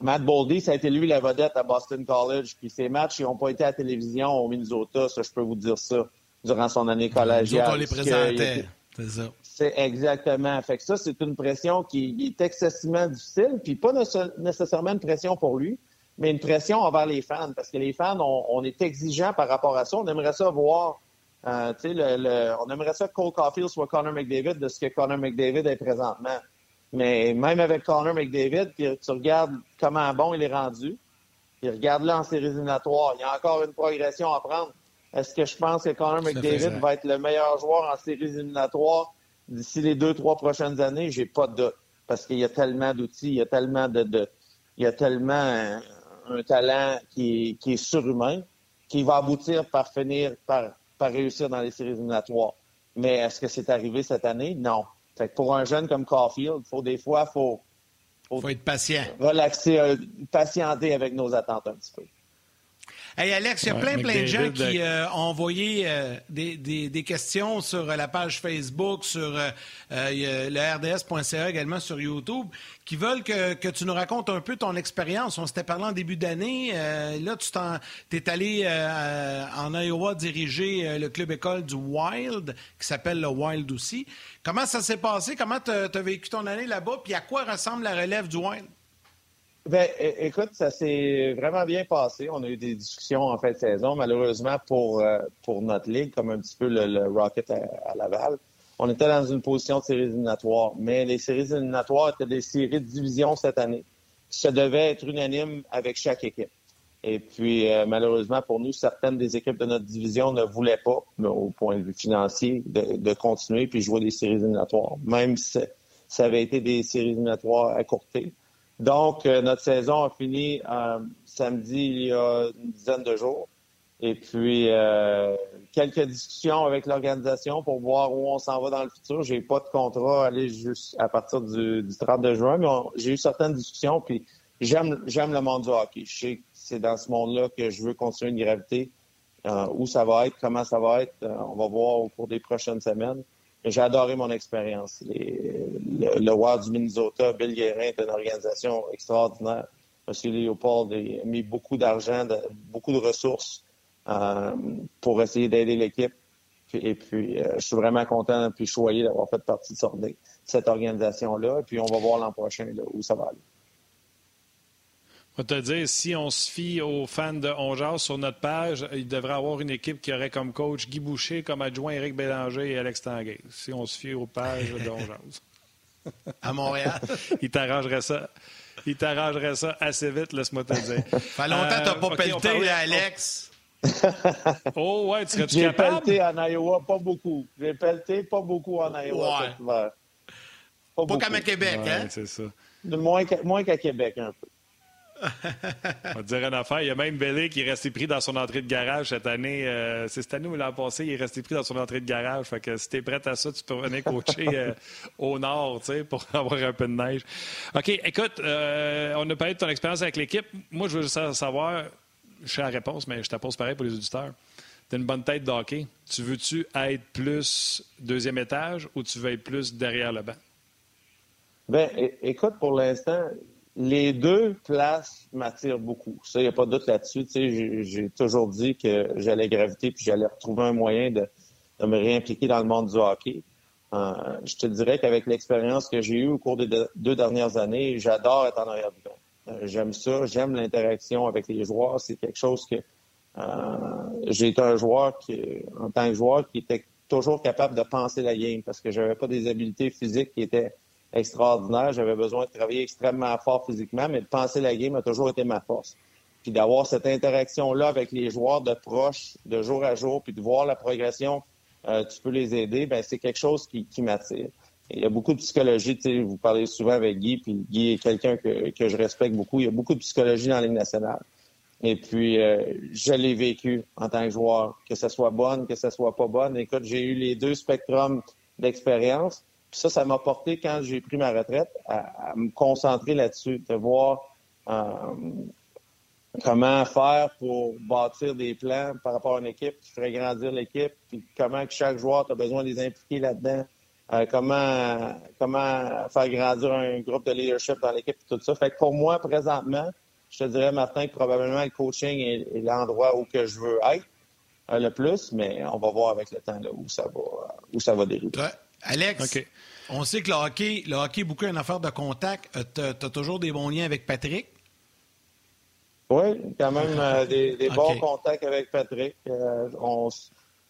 Speaker 4: Matt Boldy, ça a été lui la vedette à Boston College. Puis ses matchs, ils n'ont pas été à la télévision au Minnesota, ça, je peux vous dire ça, durant son année collégiale.
Speaker 2: on les présentait. C'est ça.
Speaker 4: C'est exactement. Fait que ça, c'est une pression qui est excessivement difficile, puis pas nécessairement une pression pour lui, mais une pression envers les fans, parce que les fans, on, est exigeants par rapport à ça. On aimerait ça voir, euh, le, on aimerait ça que Cole Caulfield soit Connor McDavid de ce que Connor McDavid est présentement. Mais même avec Connor McDavid, puis tu regardes comment bon il est rendu, puis regarde-le en séries éliminatoires. Il y a encore une progression à prendre. Est-ce que je pense que Connor McDavid va être le meilleur joueur en séries éliminatoires d'ici les deux, trois prochaines années, j'ai pas de doute. Parce qu'il y a tellement d'outils, il y a tellement de, il y a tellement un, talent qui est, surhumain, qui va aboutir par finir par, par réussir dans les séries éliminatoires. Mais est-ce que c'est arrivé cette année? Non. Fait que pour un jeune comme Caulfield, faut des fois, faut,
Speaker 2: faut, faut être patient.
Speaker 4: Relaxer, euh, patienter avec nos attentes un petit peu.
Speaker 2: Hey Alex, il y a plein, plein de gens qui euh, ont envoyé euh, des, des, des, questions sur euh, la page Facebook, sur le RDS.ca également sur YouTube, qui veulent que, que, tu nous racontes un peu ton expérience. On s'était parlé en début d'année. là, tu es allé en Iowa diriger le club école du Wild, qui s'appelle le Wild aussi. Comment ça s'est passé? Comment tu as, vécu ton année là-bas? Puis à quoi ressemble la relève du Wild?
Speaker 4: Ben, écoute, ça s'est vraiment bien passé. On a eu des discussions en fin de saison. Malheureusement, pour, euh, pour notre ligue, comme un petit peu le, Rocket à, Laval, on était dans une position de séries éliminatoires. Mais les séries éliminatoires étaient des séries de division cette année. Ça devait être unanime avec chaque équipe. Et puis, euh, malheureusement, pour nous, certaines des équipes de notre division ne voulaient pas, au point de vue financier, de, de continuer puis jouer des séries éliminatoires. Même si ça avait été des séries éliminatoires à courter. Donc, euh, notre saison a fini euh, samedi il y a une dizaine de jours. Et puis, euh, quelques discussions avec l'organisation pour voir où on s'en va dans le futur. J'ai pas de contrat à aller juste à partir du, du 30 juin, mais j'ai eu certaines discussions. Puis, j'aime j'aime le monde du hockey. Je sais que c'est dans ce monde-là que je veux continuer de graviter. où ça va être, comment ça va être, on va voir au cours des prochaines semaines. J'ai adoré mon expérience. Le, le du Minnesota, Bill Guérin est une organisation extraordinaire. M. Léopold a mis beaucoup d'argent, beaucoup de ressources euh, pour essayer d'aider l'équipe. Et puis, euh, je suis vraiment content puis choyé d'avoir fait partie de cette organisation-là. Et puis, on va voir l'an prochain où ça va aller.
Speaker 1: On va te dire, si on se fie aux fans de Ongeas sur notre page, il devrait avoir une équipe qui aurait comme coach Guy Boucher, comme adjoint Éric Bélanger et Alex Tanguay. Si on se fie aux pages de Ongeas.
Speaker 2: À Montréal.
Speaker 1: il t'arrangerait ça. Il t'arrangerait ça assez vite, laisse-moi te dire.
Speaker 2: fait longtemps que tu n'as pas euh, pelleté, Alex.
Speaker 1: oh, ouais, tu serais-tu
Speaker 4: capable? J'ai pelleté en Iowa, pas beaucoup. J'ai pelleté pas beaucoup en Iowa.
Speaker 2: Ouais. Pas, pas comme à Québec, hein?
Speaker 1: c'est ça.
Speaker 4: Moins qu'à Québec, un peu.
Speaker 1: On va te dire une affaire. Il y a même Bellé qui est resté pris dans son entrée de garage cette année. Euh, c'est cette année ou l'an passé, il est resté pris dans son entrée de garage. Fait que si t'es prêt à ça, tu peux venir coacher euh, au nord, tu sais, pour avoir un peu de neige. OK, écoute, euh, on a parlé de ton expérience avec l'équipe. Moi, je veux juste savoir, je sais la réponse, mais je te pose pareil pour les auditeurs. T'as une bonne tête de hockey. Tu veux-tu être plus deuxième étage ou tu veux être plus derrière le banc?
Speaker 4: Ben, écoute, pour l'instant, les deux places m'attirent beaucoup. Ça, il n'y a pas de doute là-dessus. J'ai toujours dit que j'allais graviter puis j'allais retrouver un moyen de, me réimpliquer dans le monde du hockey. Euh, je te dirais qu'avec l'expérience que j'ai eue au cours des deux dernières années, j'adore être en arrière. Euh, j'aime ça, j'aime l'interaction avec les joueurs. C'est quelque chose que euh, j'ai été un joueur qui, en tant que joueur, qui était toujours capable de penser la game parce que j'avais pas des habiletés physiques qui étaient extraordinaire. J'avais besoin de travailler extrêmement fort physiquement, mais de penser la game a toujours été ma force. puis d'avoir cette interaction-là avec les joueurs de proche, de jour à jour, puis de voir la progression, euh, tu peux les aider, ben c'est quelque chose qui, qui m'attire. Il y a beaucoup de psychologie, tu sais, vous parlez souvent avec Guy, puis Guy est quelqu'un que, que je respecte beaucoup. Il y a beaucoup de psychologie dans la Ligue nationale. Et puis, euh, je l'ai vécu en tant que joueur, que ce soit bonne, que ce soit pas bonne. Écoute, j'ai eu les deux spectrums d'expérience. Ça, ça m'a porté, quand j'ai pris ma retraite, à, me concentrer là-dessus, de voir euh, comment faire pour bâtir des plans par rapport à une équipe qui ferait grandir l'équipe, puis comment que chaque joueur, a besoin de les impliquer là-dedans, euh, comment, comment faire grandir un groupe de leadership dans l'équipe, tout ça. Fait que pour moi, présentement, je te dirais, Martin, que probablement le coaching est, l'endroit où que je veux être euh, le plus, mais on va voir avec le temps où ça va, où ça va dériver.
Speaker 2: Alex, on sait que le hockey, le hockey est beaucoup une affaire de contact. Euh, tu as, toujours des bons liens avec Patrick?
Speaker 4: Oui, quand même euh, des, bons contacts avec Patrick. Euh, on,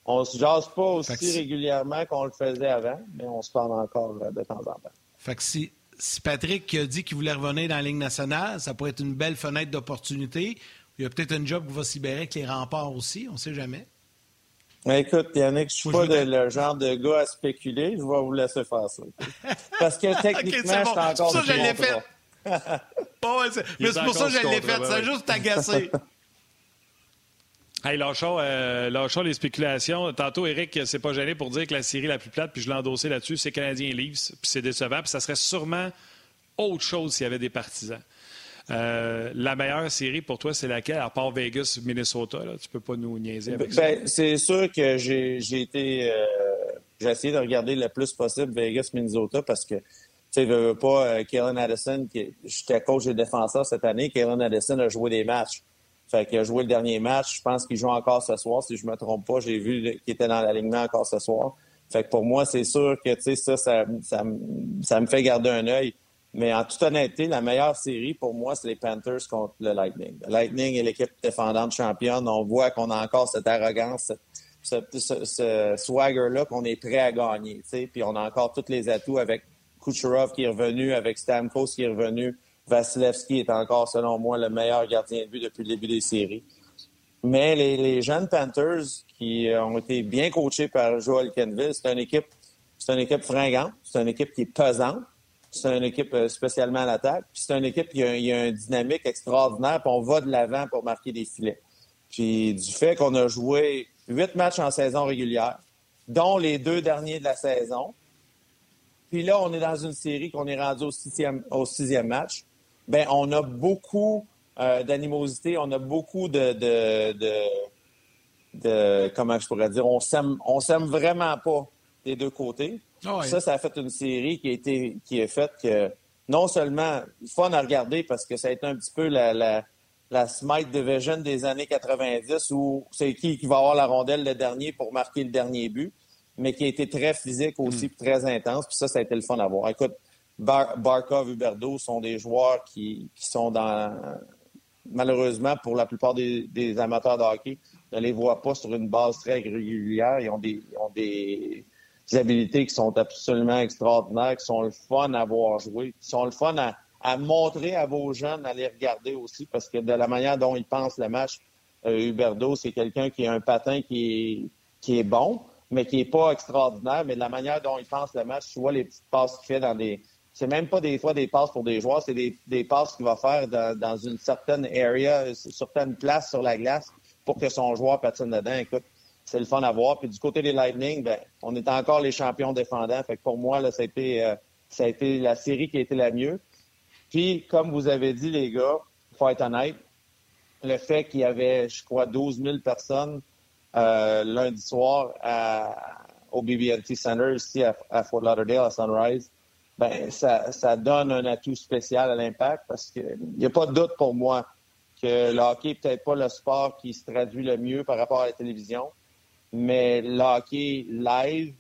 Speaker 4: on se jase pas aussi régulièrement qu'on le faisait avant, mais on se parle encore de temps en temps.
Speaker 2: Fait que si, si Patrick a dit qu'il voulait revenir dans la Ligue nationale, ça pourrait être une belle fenêtre d'opportunité. Il y a peut-être un job qui va s'y avec les remparts aussi, on ne sait jamais.
Speaker 4: Écoute, Yannick, je suis pas le genre de gars à spéculer. Je vais vous laisser faire ça. Parce que techniquement, je suis encore
Speaker 2: ça, je l'ai fait. mais c'est pour ça que je l'ai fait. C'est juste agacé.
Speaker 1: Hey, lâchons, euh, les spéculations. Tantôt, Eric s'est pas gêné pour dire que la série la plus plate, puis je l'ai endossé là-dessus, c'est Canadien Leafs, puis c'est décevant, puis ça serait sûrement autre chose s'il y avait des partisans. Euh, la meilleure série pour toi, c'est laquelle, à part Vegas-Minnesota? Tu peux pas nous niaiser avec ça.
Speaker 4: Ben, c'est sûr que j'ai été. Euh, j'ai essayé de regarder le plus possible Vegas-Minnesota parce que, tu sais, veux pas, euh, Kellen Addison, j'étais coach des défenseurs cette année, Kellen Addison a joué des matchs. Fait qu'il a joué le dernier match. Je pense qu'il joue encore ce soir, si je me trompe pas. J'ai vu qu'il était dans l'alignement encore ce soir. Fait que pour moi, c'est sûr que, tu sais, ça, ça, ça, ça me fait garder un œil. Mais en toute honnêteté, la meilleure série pour moi, c'est les Panthers contre le Lightning. Le Lightning est l'équipe défendante championne. On voit qu'on a encore cette arrogance, ce, swagger-là qu'on est prêt à gagner. Puis on a encore tous les atouts avec Kucherov qui est revenu, avec Stamkos qui est revenu. Vasilevski est encore, selon moi, le meilleur gardien de but depuis le début des séries. Mais les, jeunes Panthers qui ont été bien coachés par Joel Kenville, c'est une équipe, c'est une équipe fringante, c'est une équipe qui est pesante c'est une équipe euh, spécialement à l'attaque. Puis c'est une équipe qui a, une dynamique extraordinaire, puis on va de l'avant pour marquer des filets. Puis du fait qu'on a joué huit matchs en saison régulière, dont les deux derniers de la saison, puis là, on est dans une série qu'on est rendu au sixième, match, ben on a beaucoup euh, d'animosité, on a beaucoup de, de, de, comment je pourrais dire, on s'aime, on s'aime vraiment pas des deux côtés. Ah ça, ça a fait une série qui a été qui est faite que non seulement fun à regarder parce que ça a été un petit peu la, la, la Smite Division des années 90 où c'est qui qui va avoir la rondelle le dernier pour marquer le dernier but, mais qui a été très physique aussi, hmm. très intense. Puis ça, ça a été le fun à voir. Écoute, Barkov, Huberdo sont des joueurs qui, qui sont dans malheureusement pour la plupart des, des amateurs de hockey, ne les voit pas sur une base très régulière. Ils ont des, ils ont des habilités qui sont absolument extraordinaires, qui sont le fun à voir jouer, qui sont le fun à, montrer à vos jeunes, à les regarder aussi, parce que de la manière dont ils pensent le match, euh, Huberdo, c'est quelqu'un qui a un patin qui est, qui est bon, mais qui n'est pas extraordinaire, mais de la manière dont il pense le match, tu vois les petites passes qu'il fait dans des... C'est même pas des fois des passes pour des joueurs, c'est des, des passes qu'il va faire dans, une certaine area, une certaine place sur la glace pour que son joueur patine dedans. Écoute, c'est le fun à voir. Puis du côté des Lightning, ben, on est encore les champions défendants. Fait que pour moi, là, ça a été, euh, ça a été la série qui a été la mieux. Puis, comme vous avez dit, les gars, faut être honnête, le fait qu'il y avait, je crois, 12 000 personnes euh, lundi soir au BB&T Center ici à, Fort Lauderdale, à Sunrise, ben ça, ça donne un atout spécial à l'impact parce qu'il n'y a pas de doute pour moi que le hockey n'est peut-être pas le sport qui se traduit le mieux par rapport à la télévision. Mais le live,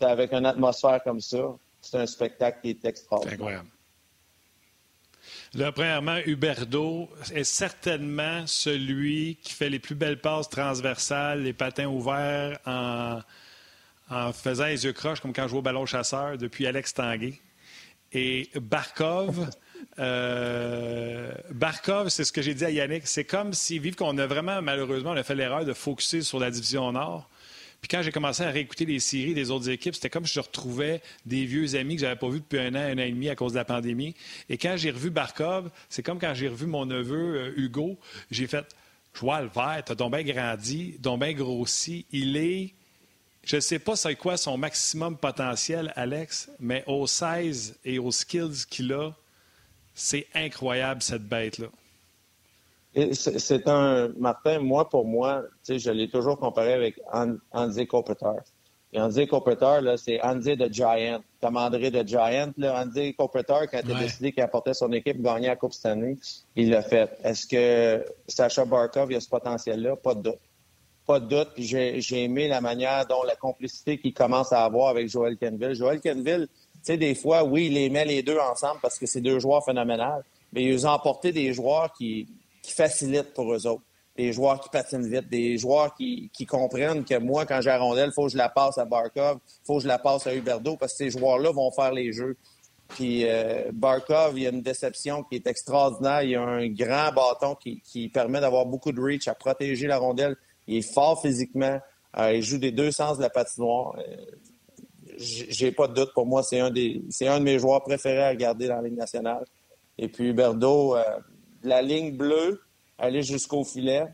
Speaker 4: avec une atmosphère comme ça, c'est un spectacle qui est extraordinaire. incroyable.
Speaker 1: Là, premièrement, Huberdo est certainement celui qui fait les plus belles passes transversales, les patins ouverts en, en faisant les yeux croches, comme quand je joue au ballon chasseur depuis Alex Tanguay. Et Barkov, Euh, Barkov, c'est ce que j'ai dit à Yannick. C'est comme si, vive qu'on a vraiment, malheureusement, on a fait l'erreur de focuser sur la division Nord. Puis quand j'ai commencé à réécouter les séries des autres équipes, c'était comme si je retrouvais des vieux amis que j'avais pas vus depuis un an, un an et demi à cause de la pandémie. Et quand j'ai revu Barkov, c'est comme quand j'ai revu mon neveu euh, Hugo, j'ai fait « Je vois le vert, t'as donc bien grandi, donc bien grossi. Il est... Je ne sais pas c'est quoi son maximum potentiel, Alex, mais aux 16 et aux skills qu'il a, c'est incroyable, cette bête-là.
Speaker 4: C'est un. Martin, moi, pour moi, je l'ai toujours comparé avec Andy Kopitar. Et Andy Kopitar, c'est Andy the Giant, comme André the Giant. Là, Andy Kopitar, quand il a décidé qu'il apportait son équipe gagner la Coupe cette année, il l'a fait. Est-ce que Sacha Barkov a ce potentiel-là? Pas de doute. Pas de doute. Puis j'ai aimé la manière dont la complicité qu'il commence à avoir avec Joel Kenville. Joel Kenville, sais, des fois, oui, il les met les deux ensemble parce que c'est deux joueurs phénoménaux, mais ils ont emporté des joueurs qui, qui facilitent pour eux autres. Des joueurs qui patinent vite, des joueurs qui, qui comprennent que moi, quand j'ai la rondelle, il faut que je la passe à Barkov, il faut que je la passe à Huberdo, parce que ces joueurs-là vont faire les jeux. Puis euh, Barkov, il y a une déception qui est extraordinaire. Il y a un grand bâton qui, qui permet d'avoir beaucoup de reach, à protéger la rondelle. Il est fort physiquement. Euh, il joue des deux sens de la patinoire. Euh, j'ai pas de doute. Pour moi, c'est un des, c'est un de mes joueurs préférés à regarder dans la Ligue nationale. Et puis Huberdo, euh, la ligne bleue, aller jusqu'au filet,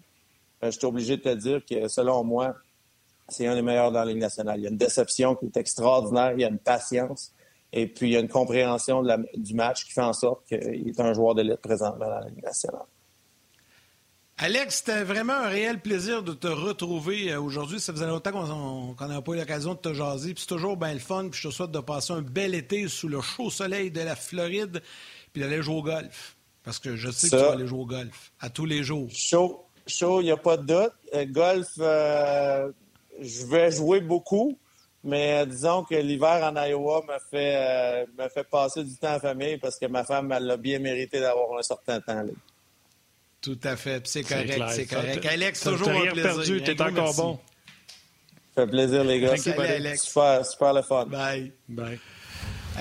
Speaker 4: euh, je suis obligé de te dire que, selon moi, c'est un des meilleurs dans la Ligue nationale. Il y a une déception qui est extraordinaire, il y a une patience, et puis il y a une compréhension du match qui fait en sorte qu'il est un joueur d'élite présentement dans la Ligue nationale.
Speaker 2: Alex, c'était vraiment un réel plaisir de te retrouver euh, aujourd'hui. Ça faisait longtemps qu'on n'a pas eu l'occasion de te jaser. Puis c'est toujours bien le fun. Puis je te souhaite de passer un bel été sous le chaud soleil de la Floride puis d'aller jouer au golf. Parce que je sais que tu vas aller jouer au golf à tous les jours.
Speaker 4: Chaud, chaud, il n'y a pas de doute. Euh, golf, euh, je vais jouer beaucoup, mais disons que l'hiver en Iowa me fait, me fait passer du temps en famille parce que ma femme, elle a bien mérité d'avoir un certain temps. Là.
Speaker 2: Tout à fait. C'est correct, c'est correct. Alex, toujours un plaisir. perdu,
Speaker 1: t'es encore bon.
Speaker 4: Ça fait plaisir, les gars. Salut, Alex. Super, super le fun.
Speaker 2: Bye. Bye.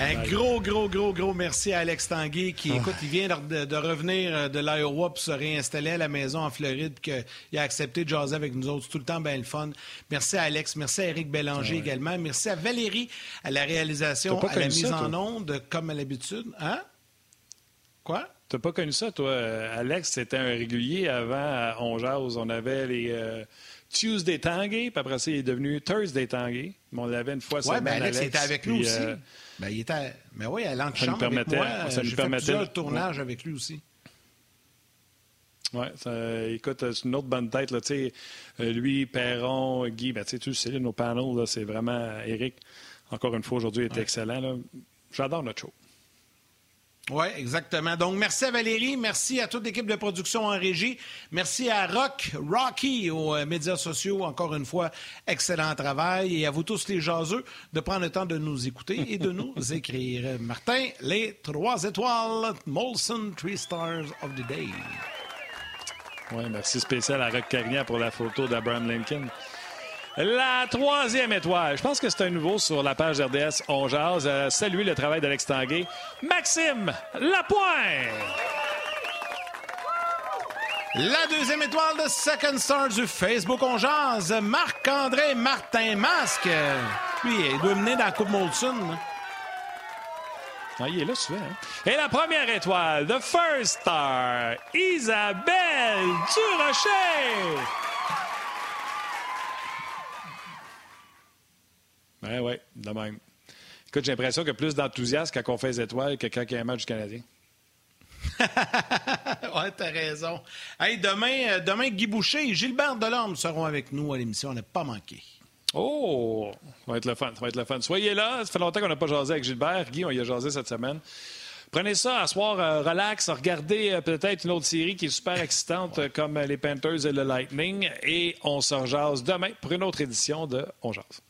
Speaker 2: Un gros, gros, gros, gros merci à Alex Tanguay qui, ah. écoute, il vient de, revenir euh, de l'Iowa pour se réinstaller à la maison en Floride, qu'il a accepté de jaser avec nous autres. C'est tout le temps bien le fun. Merci à Alex, merci à Eric Bélanger également. Merci à Valérie à la réalisation, à la mise en onde, comme à l'habitude. Hein? Quoi?
Speaker 1: T'as pas connu ça, toi? Alex, c'était un régulier avant à On On avait les. Euh, Tuesday Tanguay, puis après ça, il est devenu Thursday Tanguay. Mais on l'avait une fois
Speaker 2: ouais, ben Alex, était avec nous aussi. Euh, ben, il était, mais oui, à l'antichambre avec moi. Ça nous permettait. Fait plusieurs tournages avec lui aussi.
Speaker 1: Oui, écoute, c'est une autre bonne tête. Là, euh, lui, Perron, Guy, ben, tu sais, nos panels, c'est vraiment Eric. Encore une fois, aujourd'hui, il est excellent. J'adore notre show.
Speaker 2: Oui, exactement. Donc, merci à Valérie, merci à toute l'équipe de production en régie, merci à Rock, Rocky aux euh, médias sociaux, encore une fois, excellent travail, et à vous tous les jaseux de prendre le temps de nous écouter et de nous écrire. Martin, les trois étoiles, Molson Three Stars of the Day.
Speaker 1: Oui, merci spécial à Rock Carignan pour la photo d'Abraham Lincoln. La troisième étoile, je pense que c'est un nouveau sur la page RDS On Jazz. Euh, saluer le travail d'Alex Tanguay. Maxime Lapointe.
Speaker 2: La deuxième étoile de Second Star du Facebook On Jazz, Marc-André Martin Masque. Lui, il doit mener dans la Coupe Molson.
Speaker 1: Ah, il est là souvent. Hein. Et la première étoile, The First Star, Isabelle Durocher. Oui, oui, de même. Écoute, j'ai l'impression qu'il y a plus d'enthousiasme quand on fait les étoiles que quand il y a un match du Canadien.
Speaker 2: ouais, t'as raison. Hey, demain, euh, demain, Guy Boucher et Gilbert Delorme seront avec nous à l'émission. On n'a pas manqué.
Speaker 1: Oh! Ça va être le fun. Ça va être le fun. Soyez là. Ça fait longtemps qu'on n'a pas jasé avec Gilbert. Guy, on y a jasé cette semaine. Prenez ça, à soir, euh, relax, regardez euh, peut-être une autre série qui est super excitante comme les Panthers et le Lightning. Et on se rejase demain pour une autre édition de On Jase.